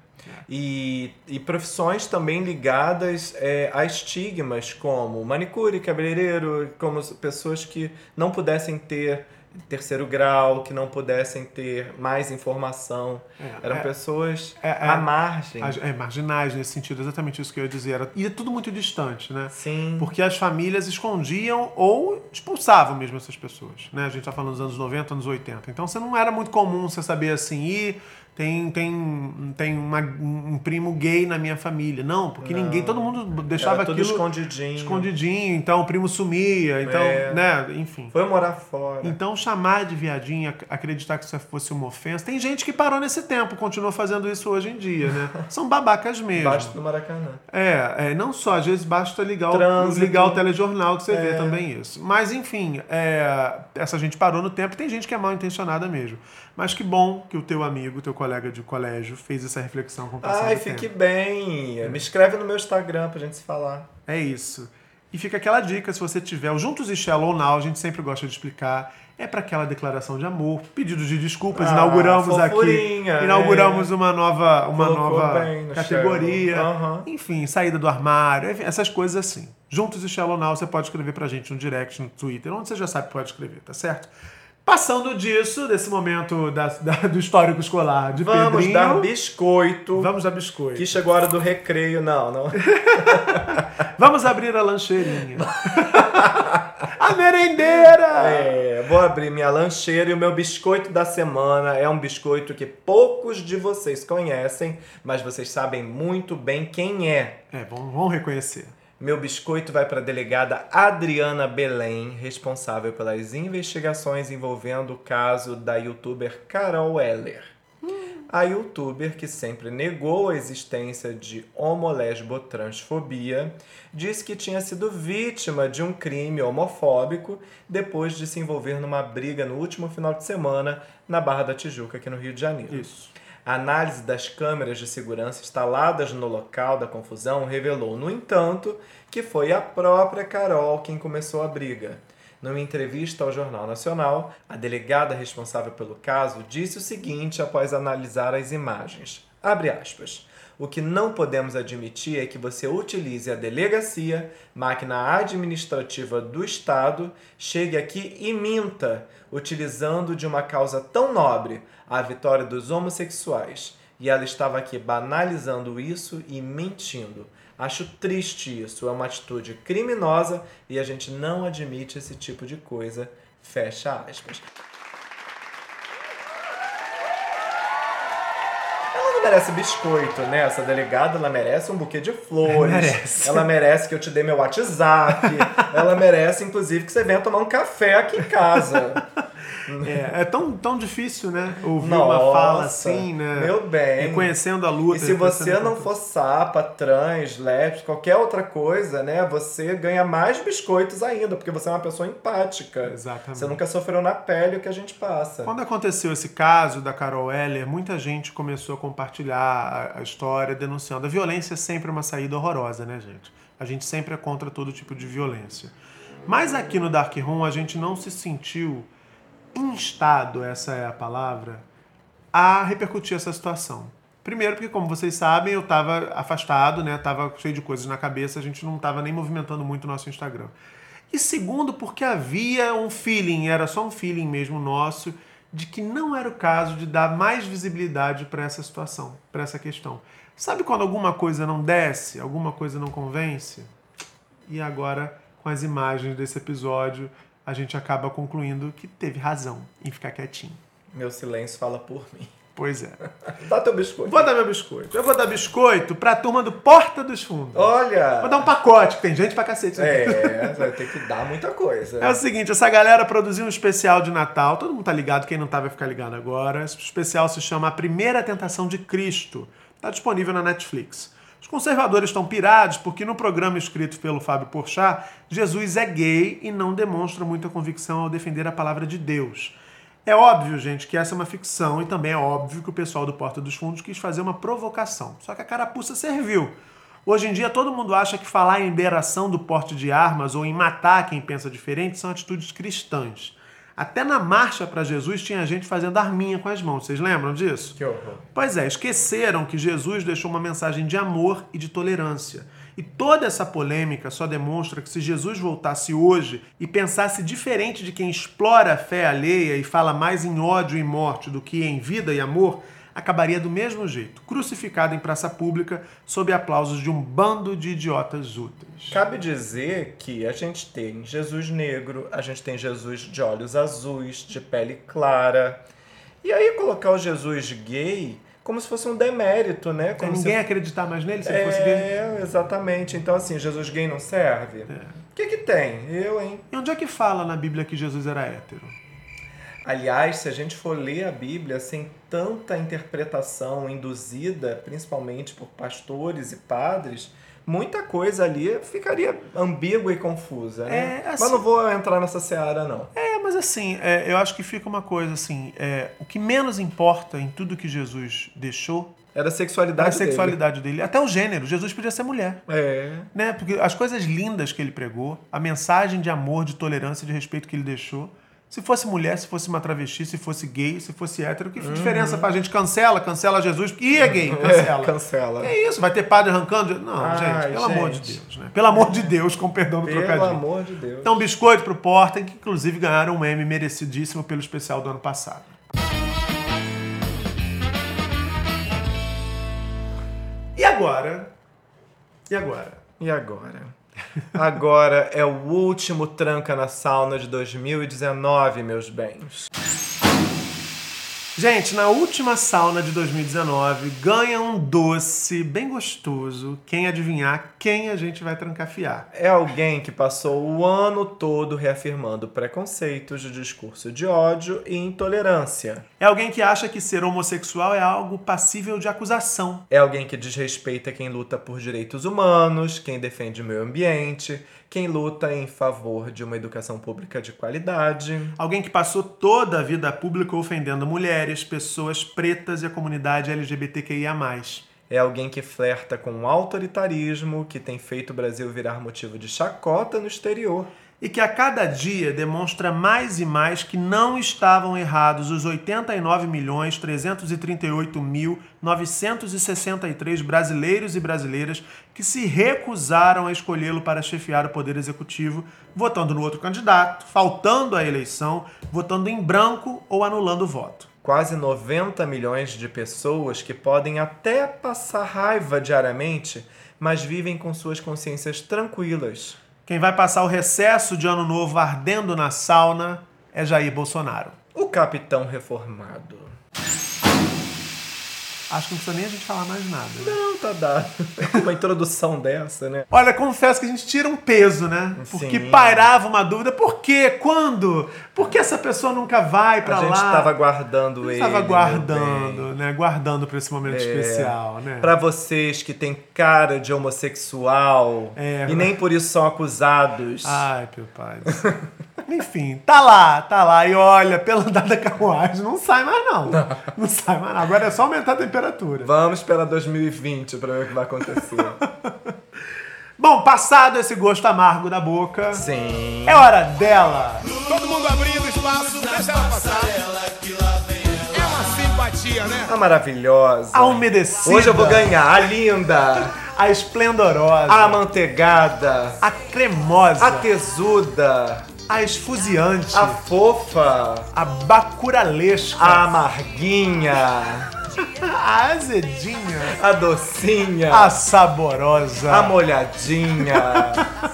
E, e profissões também ligadas é, a estigmas, como manicure, cabeleireiro, como as pessoas que não pudessem ter terceiro grau, que não pudessem ter mais informação. É, Eram é, pessoas é, é, à margem. É, marginais nesse sentido, exatamente isso que eu ia dizer. Era- E é tudo muito distante, né? Sim. Porque as famílias escondiam ou expulsavam mesmo essas pessoas. Né? A gente tá falando dos anos 90, anos 80. Então você não era muito comum você saber assim, e tem, tem, tem uma- um primo gay na minha família. Não, porque Não. ninguém, todo mundo deixava Era tudo aquilo escondidinho. escondidinho, então o primo sumia, então, É. né, enfim. Foi morar fora. Então, chamar de viadinho, ac- acreditar que isso fosse uma ofensa. Tem gente que parou nesse tempo, continua fazendo isso hoje em dia, né? [LAUGHS] São babacas mesmo. Embaixo do Maracanã. É, é, não só, às vezes basta ligar o, ligar o telejornal que você vê É. também isso. Mas, enfim, é, essa gente parou no tempo, tem gente que é mal intencionada mesmo. Mas que bom que o teu amigo, teu colega de colégio, fez essa reflexão com o passar Ai, fique tempo. bem. Me escreve no meu Instagram pra gente se falar. É isso. E fica aquela dica, se você tiver o Juntos e Shallow Now, a gente sempre gosta de explicar, é para aquela declaração de amor, pedidos de desculpas, Ah, inauguramos aqui, inauguramos uma nova, uma Colocou nova categoria. Aham. enfim, saída do armário, essas coisas assim. Juntos e Shallow Now, você pode escrever pra gente no direct, no Twitter, onde você já sabe que pode escrever, tá certo? Passando disso, desse momento da- da- do histórico escolar de Vamos Pedrinho, dar biscoito. vamos dar biscoito. Que chegou a hora do recreio. Não, não. [LAUGHS] Vamos abrir a lancheirinha. [LAUGHS] a merendeira! É, vou abrir minha lancheira e o meu biscoito da semana é um biscoito que poucos de vocês conhecem, mas vocês sabem muito bem quem é. É, vamos, vamos reconhecer. Meu biscoito vai para a delegada Adriana Belém, responsável pelas investigações envolvendo o caso da youtuber Carol Heller. A youtuber, que sempre negou a existência de homolesbotransfobia, disse que tinha sido vítima de um crime homofóbico depois de se envolver numa briga no último final de semana na Barra da Tijuca, aqui no Rio de Janeiro. Isso. A análise das câmeras de segurança instaladas no local da confusão revelou, no entanto, que foi a própria Carol quem começou a briga. Numa entrevista ao Jornal Nacional, a delegada responsável pelo caso disse o seguinte após analisar as imagens. Abre aspas. O que não podemos admitir é que você utilize a delegacia, máquina administrativa do Estado, chegue aqui e minta, utilizando de uma causa tão nobre, a vitória dos homossexuais. E ela estava aqui banalizando isso e mentindo. Acho triste isso, é uma atitude criminosa e a gente não admite esse tipo de coisa. Fecha aspas. Não merece biscoito, né? Essa delegada, ela merece um buquê de flores. Merece. Ela merece que eu te dê meu WhatsApp. [LAUGHS] ela merece, inclusive, que você venha tomar um café aqui em casa. É, é tão, tão difícil, né? Ouvir Nossa, uma fala assim, né? meu bem. Reconhecendo a luta. E se você não for sapa, trans, lésbica, qualquer outra coisa, né? Você ganha mais biscoitos ainda, porque você é uma pessoa empática. Exatamente. Você nunca sofreu na pele o que a gente passa. Quando aconteceu esse caso da Carol Heller, muita gente começou a compartilhar a, a história, denunciando. A violência é sempre uma saída horrorosa, né, gente? A gente sempre é contra todo tipo de violência. Mas aqui no Dark Room a gente não se sentiu instado, essa é a palavra, a repercutir essa situação. Primeiro porque, como vocês sabem, eu estava afastado, né? Tava cheio de coisas na cabeça, a gente não estava nem movimentando muito o nosso Instagram. E segundo, porque havia um feeling, era só um feeling mesmo nosso, de que não era o caso de dar mais visibilidade para essa situação, para essa questão. Sabe quando alguma coisa não desce, alguma coisa não convence? E agora, com as imagens desse episódio, a gente acaba concluindo que teve razão em ficar quietinho. Meu silêncio fala por mim. Pois é. [LAUGHS] Dá teu biscoito. Vou dar meu biscoito. Eu vou dar biscoito pra turma do Porta dos Fundos. Olha! Vou dar um pacote, que tem gente pra cacete. aqui. É, vai ter que dar muita coisa. É o seguinte, essa galera produziu um especial de Natal. Todo mundo tá ligado, quem não tá vai ficar ligado agora. Esse especial se chama A Primeira Tentação de Cristo. Tá disponível na Netflix. Conservadores estão pirados porque no programa escrito pelo Fábio Porchat, Jesus é gay e não demonstra muita convicção ao defender a palavra de Deus. É óbvio, gente, que essa é uma ficção e também é óbvio que o pessoal do Porta dos Fundos quis fazer uma provocação. Só que a carapuça serviu. Hoje em dia todo mundo acha que falar em liberação do porte de armas ou em matar quem pensa diferente são atitudes cristãs. Até na marcha para Jesus tinha gente fazendo arminha com as mãos. Vocês lembram disso? Que horror. Pois é, esqueceram que Jesus deixou uma mensagem de amor e de tolerância. E toda essa polêmica só demonstra que se Jesus voltasse hoje e pensasse diferente de quem explora a fé alheia e fala mais em ódio e morte do que em vida e amor, acabaria do mesmo jeito, crucificado em praça pública sob aplausos de um bando de idiotas úteis. Cabe dizer que a gente tem Jesus negro, a gente tem Jesus de olhos azuis, de pele clara. E aí colocar o Jesus gay como se fosse um demérito, né? Como ninguém se... acreditar mais nele se ele fosse gay. É, exatamente. Então, assim, Jesus gay não serve? O que que tem? Eu, hein? E onde é que fala na Bíblia que Jesus era hétero? Aliás, se a gente for ler a Bíblia sem tanta interpretação induzida, principalmente por pastores e padres, muita coisa ali ficaria ambígua e confusa, né? É, assim- Mas não vou entrar nessa seara, não. É, mas assim, é, eu acho que fica uma coisa assim: é, o que menos importa em tudo que Jesus deixou Era a sexualidade a sexualidade dele. Até o gênero. Jesus podia ser mulher. dele. É. Né? Porque as coisas lindas que ele pregou, a mensagem de amor, de tolerância, de respeito que ele deixou. Se fosse mulher, se fosse uma travesti, se fosse gay, se fosse hétero, que diferença pra gente? Cancela, cancela Jesus. E é gay, cancela. É, [LAUGHS] cancela. É isso, vai ter padre arrancando? Não, Ai, gente, pelo amor de gente. Deus, né? Pelo amor de Deus, com perdão do Pelo trocadilho. amor de Deus. Então, biscoito pro Porta, que inclusive ganharam um M merecidíssimo pelo especial do ano passado. E agora? E agora? E agora? Agora é o último Tranca na Sauna de 2019, meus bens. Gente, na última sauna de 2019, ganha um doce bem gostoso. Quem adivinhar quem a gente vai trancafiar? É alguém que passou o ano todo reafirmando preconceitos de discurso de ódio e intolerância. É alguém que acha que ser homossexual é algo passível de acusação. É alguém que desrespeita quem luta por direitos humanos, quem defende o meio ambiente, quem luta em favor de uma educação pública de qualidade. Alguém que passou toda a vida pública ofendendo mulheres, pessoas pretas e a comunidade LGBTQIA. É alguém que flerta com o autoritarismo, que tem feito o Brasil virar motivo de chacota no exterior. E que a cada dia demonstra mais e mais que não estavam errados os 89.338.963 brasileiros e brasileiras que se recusaram a escolhê-lo para chefiar o Poder Executivo, votando no outro candidato, faltando à eleição, votando em branco ou anulando o voto. Quase 90 milhões de pessoas que podem até passar raiva diariamente, mas vivem com suas consciências tranquilas. Quem vai passar o recesso de ano novo ardendo na sauna é Jair Bolsonaro. O capitão reformado. Acho que não precisa nem a gente falar mais nada. né? Não, tá dado. Uma introdução dessa, né? Olha, confesso que a gente tira um peso, né? Porque Sim. pairava uma dúvida. Por quê? Quando? Por que essa pessoa nunca vai pra A gente lá? tava guardando ele. tava guardando, né? Guardando pra esse momento É. especial, né? Pra vocês que têm cara de homossexual É. e nem por isso são acusados. Ai, meu pai. [LAUGHS] Enfim, tá lá, tá lá. E olha, pela andar da carruagem, não sai mais não. Não sai mais não. Agora é só aumentar a temperatura. Vamos esperar 2020 pra ver o que vai acontecer. [LAUGHS] Bom, passado esse gosto amargo da boca, Sim. é hora dela. Todo mundo abrindo espaço, deixa ela passar. É uma simpatia, né? A maravilhosa. A umedecida. Hoje eu vou ganhar. A linda. A esplendorosa. A amanteigada. A cremosa. A tesuda. A esfuziante. A fofa. A bacuralesca. A amarguinha. [LAUGHS] A azedinha. A docinha. A saborosa. A molhadinha.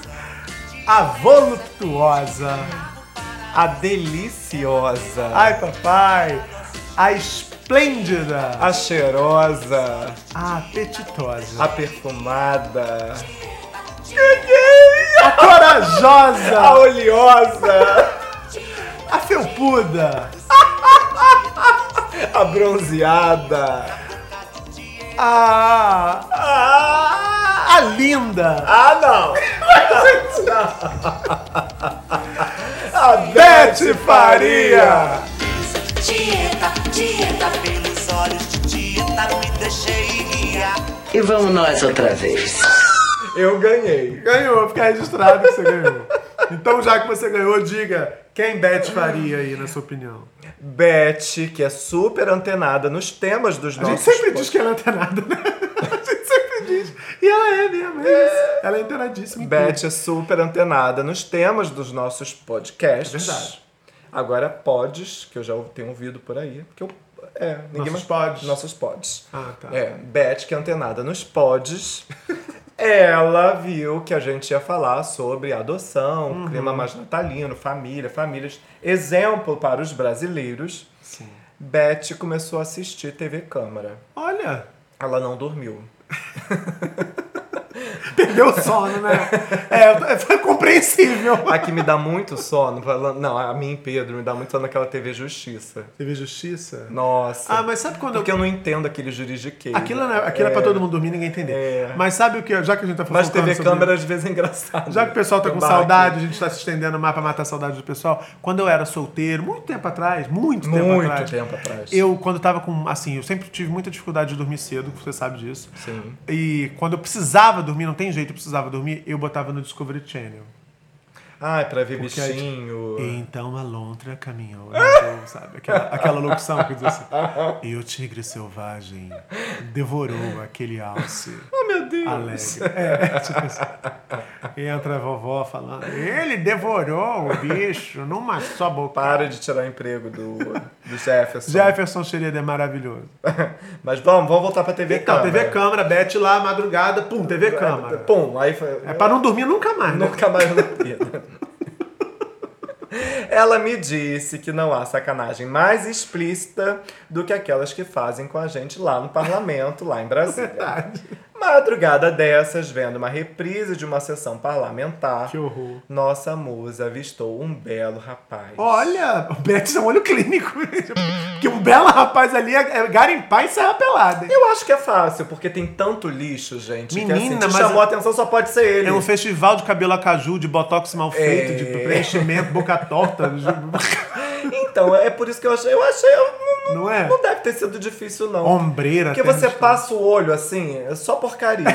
[LAUGHS] A voluptuosa. A deliciosa. Ai, papai. A esplêndida. A cheirosa. A apetitosa. A perfumada. A corajosa. [LAUGHS] A oleosa. A felpuda. A bronzeada. A. A, a linda. Ah, não! [LAUGHS] A Bete Faria. Tieta, Tieta, pelos olhos de Tieta, me deixei guiar. E vamos nós outra vez. Eu ganhei. Ganhou, fica registrado que você ganhou. Então, já que você ganhou, diga quem Beth faria aí, na sua opinião. Beth, que é super antenada nos temas dos A gente nossos sempre diz que ela é antenada, né? A gente sempre diz. E ela é mesmo, é isso. Ela é antenadíssima. Beth é super antenada nos temas dos nossos podcasts. É verdade. Agora, pods, que eu já tenho ouvido por aí. Porque eu, é, ninguém Nossos mais- pods. Nossos pods. Ah, tá. É, Beth, que é antenada nos pods. [LAUGHS] Ela viu que a gente ia falar sobre adoção, Uhum. clima mais natalino, família, famílias. Exemplo para os brasileiros. Sim. Beth começou a assistir TV Câmara. Olha, Ela não dormiu. [LAUGHS] [LAUGHS] perdeu o sono, né? É, foi compreensível. A que me dá muito sono, não, a mim, Pedro, me dá muito sono naquela TV Justiça. Teve justiça? Nossa. Ah, mas sabe quando Porque eu... eu não entendo aquele juridiquês. Aquilo, é, aquilo é. pra todo mundo dormir e ninguém entender. É. Mas sabe o que? Já que a gente tá falando Mas TV sobre... câmera às vezes é engraçado. Já que o pessoal tá com saudade, aqui. a gente tá se estendendo mais pra matar a saudade do pessoal. Quando eu era solteiro, muito tempo atrás, muito tempo Muito atrás. tempo atrás. Eu, quando tava com. Assim, eu sempre tive muita dificuldade de dormir cedo, você sabe disso. Sim. E quando eu precisava dormir, não tem jeito, eu precisava dormir, eu botava no Discovery Channel. Ai, pra ver Porque aí- bichinho. E então a lontra caminhou, nadou, sabe? Aquela, aquela locução que diz assim. [LAUGHS] E o tigre selvagem devorou aquele alce. Oh, meu Deus. Alegre. É, [LAUGHS] tipo assim. Entra a vovó falando. Ele devorou o bicho numa só boca. Para de tirar o emprego do, do Jefferson. Jefferson Xereda é maravilhoso. [LAUGHS] Mas vamos, vamos voltar pra TV Então, câmera. TV Câmara, Beth lá, madrugada, pum, TV Câmara. Pum, aí foi... É pra não dormir nunca mais, né? Nunca mais na vida. Ela me disse que não há sacanagem mais explícita do que aquelas que fazem com a gente lá no parlamento, lá em Brasília. Verdade. Madrugada dessas, vendo uma reprise de uma sessão parlamentar, Que horror. nossa musa avistou um belo rapaz. Olha, o Beth é um olho clínico. [LAUGHS] Porque um belo rapaz ali é é garimpar e serra pelada. hein? Eu acho que é fácil, porque tem tanto lixo, gente, que assim, Menina, te mas chamou é- a atenção, só pode ser ele. É um festival de cabelo a caju, de botox mal feito, É. de preenchimento, boca torta. [LAUGHS] Então, é por isso que eu achei, eu achei, eu não, Não é? não deve ter sido difícil não. Ombreira. Porque você passa o olho assim, é só porcaria, né?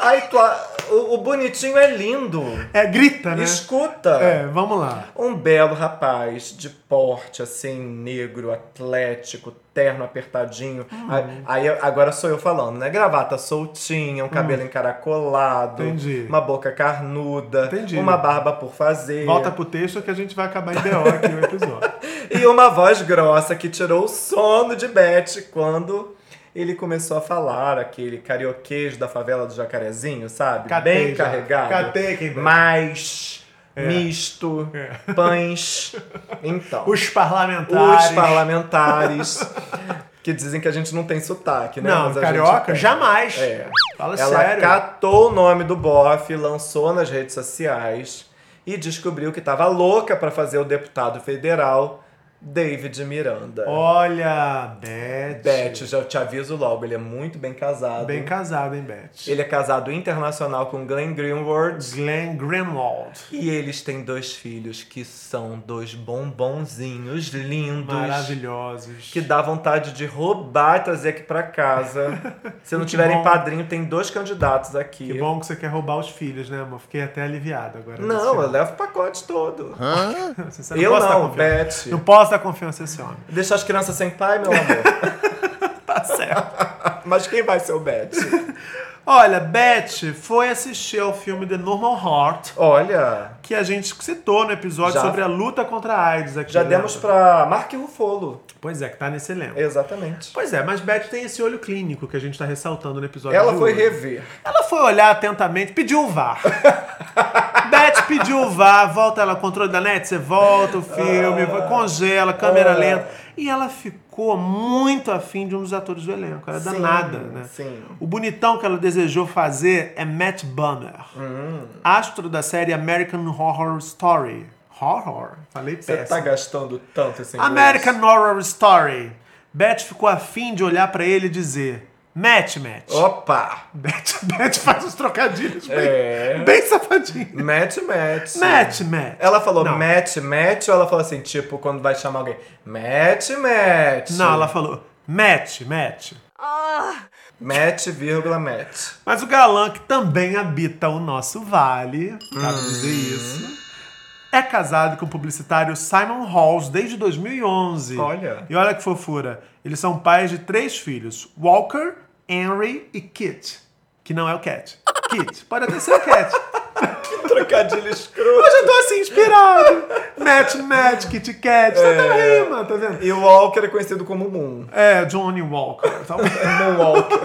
Aí tu, a- o, o bonitinho é lindo. É, grita, né? Escuta. É, vamos lá. Um belo rapaz de porte, assim, negro, atlético, terno apertadinho. Hum. Aí, agora sou eu falando, né? Gravata soltinha, um cabelo encaracolado, Hum. Entendi. uma boca carnuda, Entendi. uma barba por fazer. Volta pro texto que a gente vai acabar em BO aqui no episódio. [LAUGHS] E uma voz grossa que tirou o sono de Beth quando ele começou a falar aquele carioquês da favela do Jacarezinho, sabe? Catei Bem já. carregado. Catei quem. Mais, misto, pães. [LAUGHS] Então, Os parlamentares. os parlamentares que dizem que a gente não tem sotaque, né? Não, Mas carioca, jamais. É. Fala Ela sério. catou o nome do bofe, lançou nas redes sociais e descobriu que estava louca para fazer o deputado federal David Miranda. Olha, Beth. Beth, já te aviso logo, ele é muito bem casado. Bem casado, hein, Beth? Ele é casado internacional com Glenn Greenwald. Glenn Greenwald. E eles têm dois filhos que são dois bombonzinhos lindos. Maravilhosos. Que dá vontade de roubar e trazer aqui pra casa. [LAUGHS] Se não tiverem bom. padrinho, tem dois candidatos aqui. Que bom que você quer roubar os filhos, né, amor? Fiquei até aliviado agora. Não, eu levo o pacote todo. [LAUGHS] Você eu não. Beth. Não posso dar confiança a esse homem. Deixa as crianças sem pai, meu amor. [LAUGHS] Tá certo. Mas quem vai ser o Beth? Olha, Beth foi assistir ao filme The Normal Heart, Olha, que a gente citou no episódio Já. sobre a luta contra a AIDS aqui. já lembra? demos pra Mark Ruffalo. Pois é, que tá nesse elenco. Exatamente. Pois é, mas Beth tem esse olho clínico que a gente tá ressaltando no episódio Ela foi hoje. rever. Ela foi olhar atentamente, pediu o VAR. [LAUGHS] Beth pediu o VAR, volta ela, controle da net, você volta o filme, Ah. congela, câmera lenta. E ela ficou muito afim de um dos atores do elenco. Era Sim, danada, né? sim. O bonitão que ela desejou fazer é Matt Bummer, Hum. astro da série American Horror Story. Horror? Falei Você péssimo. tá gastando tanto esse inglês. American Horror Story. Beth ficou afim de olhar pra ele e dizer: Match, match. Opa! Beth, Beth faz os trocadilhos bem, É. bem safadinho. Match, match. Match, match. Ela falou Não. match, match, ou ela falou assim, tipo, quando vai chamar alguém, match, match. Não, ela falou match, match. Match, vírgula, match. Mas o galã que também habita o nosso vale, cabe dizer isso, é casado com o publicitário Simon Halls desde 2011. Olha. E olha que fofura. Eles são pais de três filhos: Walker, Henry e Kit. Que não é o Cat. Kit. Pode até ser o Cat. [LAUGHS] Trocadilho escroto. Hoje eu tô assim, inspirado. Match, match, Kit Kat. Tá é. rima, tá vendo? E o Walker é conhecido como Moon. É, Johnny Walker. Tá. [LAUGHS] Moon Walker.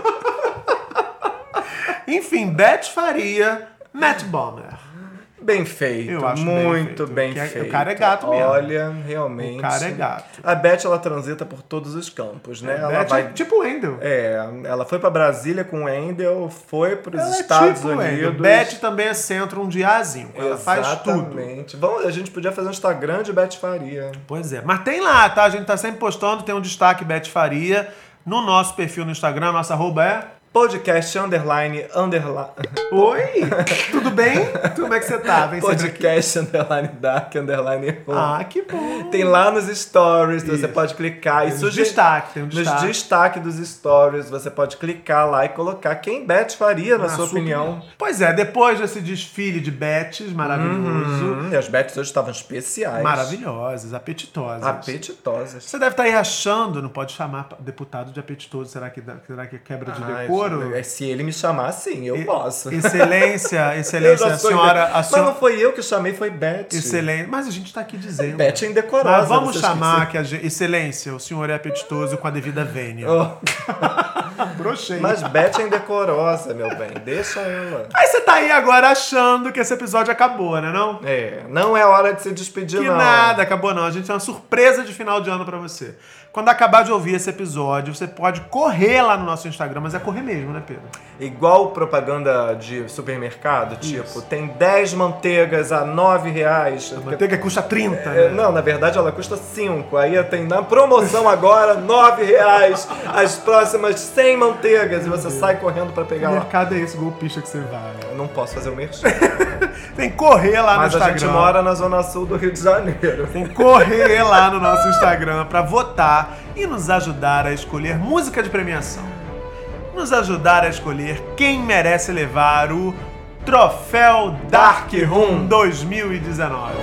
Enfim, Beth Faria, Matt Bomber. Bem feito. Eu acho bem muito feito, bem é- feito. o cara é gato mesmo. Olha, realmente. O cara é gato. A Beth, ela transita por todos os campos, né? ela Beth vai... é tipo Wendell. É, ela foi pra Brasília com o Wendell, foi pros Ela é Estados tipo Wendell. Unidos. Beth também é centro um diazinho. Ela faz tudo. Exatamente. Vamos, a gente podia fazer um Instagram de Beth Faria. Pois é. Mas tem lá, tá? A gente tá sempre postando, tem um destaque Beth Faria. No nosso perfil no Instagram, nossa arroba é. Podcast underline underline. [LAUGHS] Oi! Tudo bem? Como é que você tá? Vem. Podcast underline dark underline home. Ah, que bom. Tem lá nos stories, você Isso. pode clicar e Tem um sugerir. destaque, tem um Nos destaque. destaque dos stories, você pode clicar lá e colocar quem Beth faria, na, sua, opinião. Pois é, depois desse desfile de Beths maravilhoso, Hum, e as Beths hoje estavam especiais. maravilhosas, apetitosas. Apetitosas. Você deve estar aí achando, não pode chamar deputado de apetitoso, será que, será que é quebra de Ai, decoro? é, se ele me chamar, sim, eu E- posso. Excelência, [LAUGHS] excelência, a senhora, a Mas senhora, não foi eu que chamei, foi Beth. excelência, mas a gente tá aqui dizendo. Beth é indecorosa. Mas vamos chamar que a gente, excelência, o senhor é apetitoso com a devida vênia. Oh, [LAUGHS] Brochei. mas Beth é indecorosa, meu bem. Deixa ela. Aí você tá aí agora achando que esse episódio acabou, né não? É, não é hora de se despedir, Que não. nada, acabou não. A gente tem uma surpresa de final de ano pra você. Quando acabar de ouvir esse episódio, você pode correr lá no nosso Instagram, mas é correr mesmo, né, Pedro? Igual propaganda de supermercado, tipo, tem 10 manteigas a 9 reais. A manteiga custa 30, É, né? não, na verdade ela custa 5. Aí tem na promoção agora 9 reais as próximas 100 manteigas e você sai correndo pra Que pegar lá. mercado é esse golpista que você vai? Eu não posso fazer o merchan. [LAUGHS] Tem que correr lá Mas no a Instagram. gente mora na zona sul do Rio de Janeiro. Tem que correr lá no nosso Instagram pra votar e nos ajudar a escolher música de premiação. Nos ajudar a escolher quem merece levar o Troféu Dark Room 2019.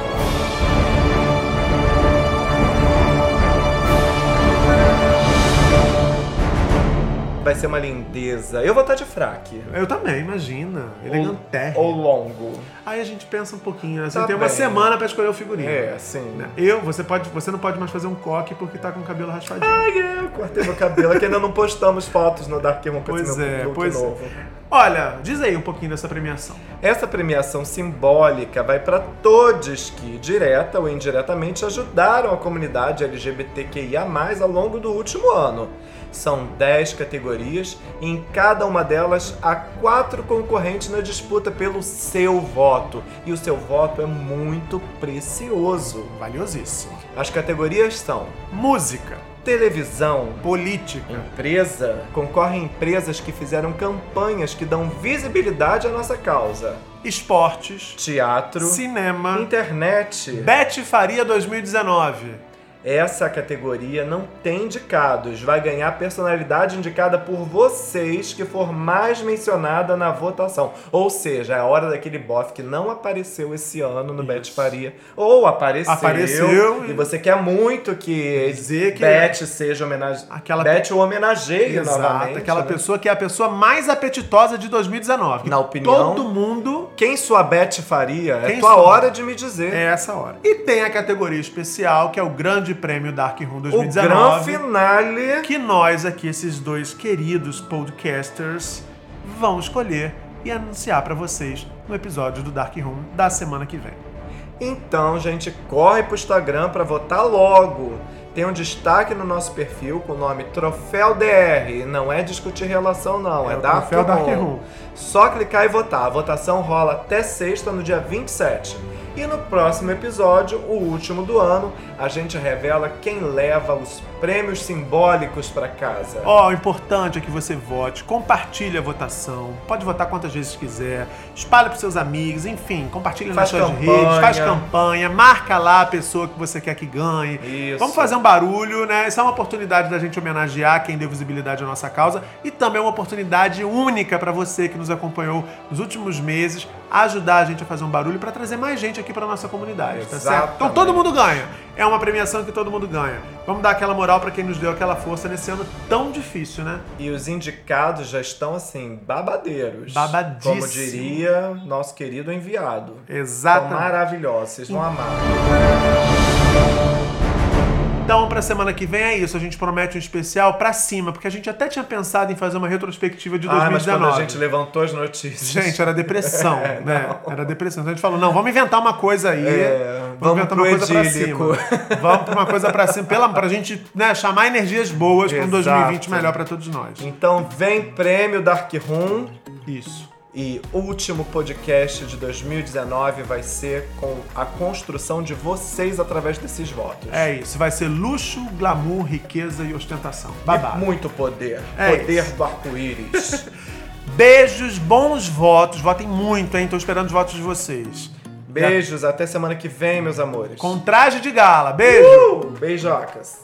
Vai ser uma lindeza. Eu vou estar de fraque. Eu também, imagina. Elegante. Ou longo. Aí a gente pensa um pouquinho, né? Você Tá tem uma bem. semana pra escolher o figurino. É, sim. Né? Eu, você, pode, você não pode mais fazer um coque porque tá com o cabelo raspadinho. Ai, é, eu cortei meu cabelo, que ainda não postamos fotos no Dark Room esse Pois é, look pois novo. é. Olha, diz aí um pouquinho dessa premiação. Essa premiação simbólica vai para todos que, direta ou indiretamente, ajudaram a comunidade LGBTQIA+, ao longo do último ano. São 10 categorias e em cada uma delas há quatro concorrentes na disputa pelo seu voto. E o seu voto é muito precioso. Valiosíssimo. As categorias são Música, televisão, política, empresa, concorrem empresas que fizeram campanhas que dão visibilidade à nossa causa. esportes, Teatro, cinema, internet. Bete Faria 2019. Essa categoria não tem indicados, vai ganhar a personalidade indicada por vocês que for mais mencionada na votação. Ou seja, é a hora daquele bofe que não apareceu esse ano no Bet Faria, ou apareceu, Apareceu e e- você quer muito que Dizer que- Bet seja homenagem, Aquela- Bet o homenageie Exato, novamente. aquela né? pessoa que é a pessoa mais apetitosa de 2019. que Na opinião- Todo mundo Quem sua Bet faria? Quem é tua sua- hora de me dizer. é essa hora. E tem a categoria especial, que é o Grande Prêmio Dark Room o grande 2019. finale que nós aqui, esses dois queridos podcasters, vão escolher e anunciar pra vocês no episódio do Dark Room da semana que vem. Então, gente, corre pro Instagram pra votar logo. Tem um destaque no nosso perfil com o nome Troféu DR. Não é discutir relação, não. É, É Dark, Troféu Dark Room. Room. Só clicar e votar. A votação rola até sexta, no dia 27. E no próximo episódio, o último do ano, a gente revela quem leva os prêmios simbólicos para casa. Ó, o importante é que você vote, compartilhe a votação, pode votar quantas vezes quiser, espalha para seus amigos, enfim, compartilha nas suas campanha. redes, faz campanha, marca lá a pessoa que você quer que ganhe. Isso. Vamos fazer um barulho, né? Isso é uma oportunidade da gente homenagear quem deu visibilidade à nossa causa e também uma oportunidade única para você que nos acompanhou nos últimos meses, ajudar a gente a fazer um barulho para trazer mais gente aqui para nossa comunidade, tá certo? Exatamente. Então todo mundo ganha. É uma premiação que todo mundo ganha. Vamos dar aquela moral para quem nos deu aquela força nesse ano tão difícil, né? E os indicados já estão assim, babadeiros. Babadíssimo. Como diria nosso querido enviado. São maravilhosos, vocês vão amar. Então, pra semana que vem é isso. A gente promete um especial pra cima, porque a gente até tinha pensado em fazer uma retrospectiva de Ah, mas 2019. quando a gente levantou as notícias. Gente, era depressão, [LAUGHS] É, né? Era depressão. Então a gente falou, não, vamos inventar uma coisa aí. É, vamos, vamos inventar uma coisa pra cima. Vamos pra uma coisa pra cima, pela, pra gente né, chamar energias boas pra um Exato. 2020 melhor pra todos nós. Então vem prêmio Dark Room. Isso. E o último podcast de 2019 vai ser com a construção de vocês através desses votos. É isso. Vai ser luxo, glamour, riqueza e ostentação. E Babado. muito poder. É poder isso. do arco-íris. [LAUGHS] Beijos, bons votos. Votem muito, hein? Tô esperando os votos de vocês. Beijos, até semana que vem, meus amores. Com traje de gala. Beijo! Uh, beijocas.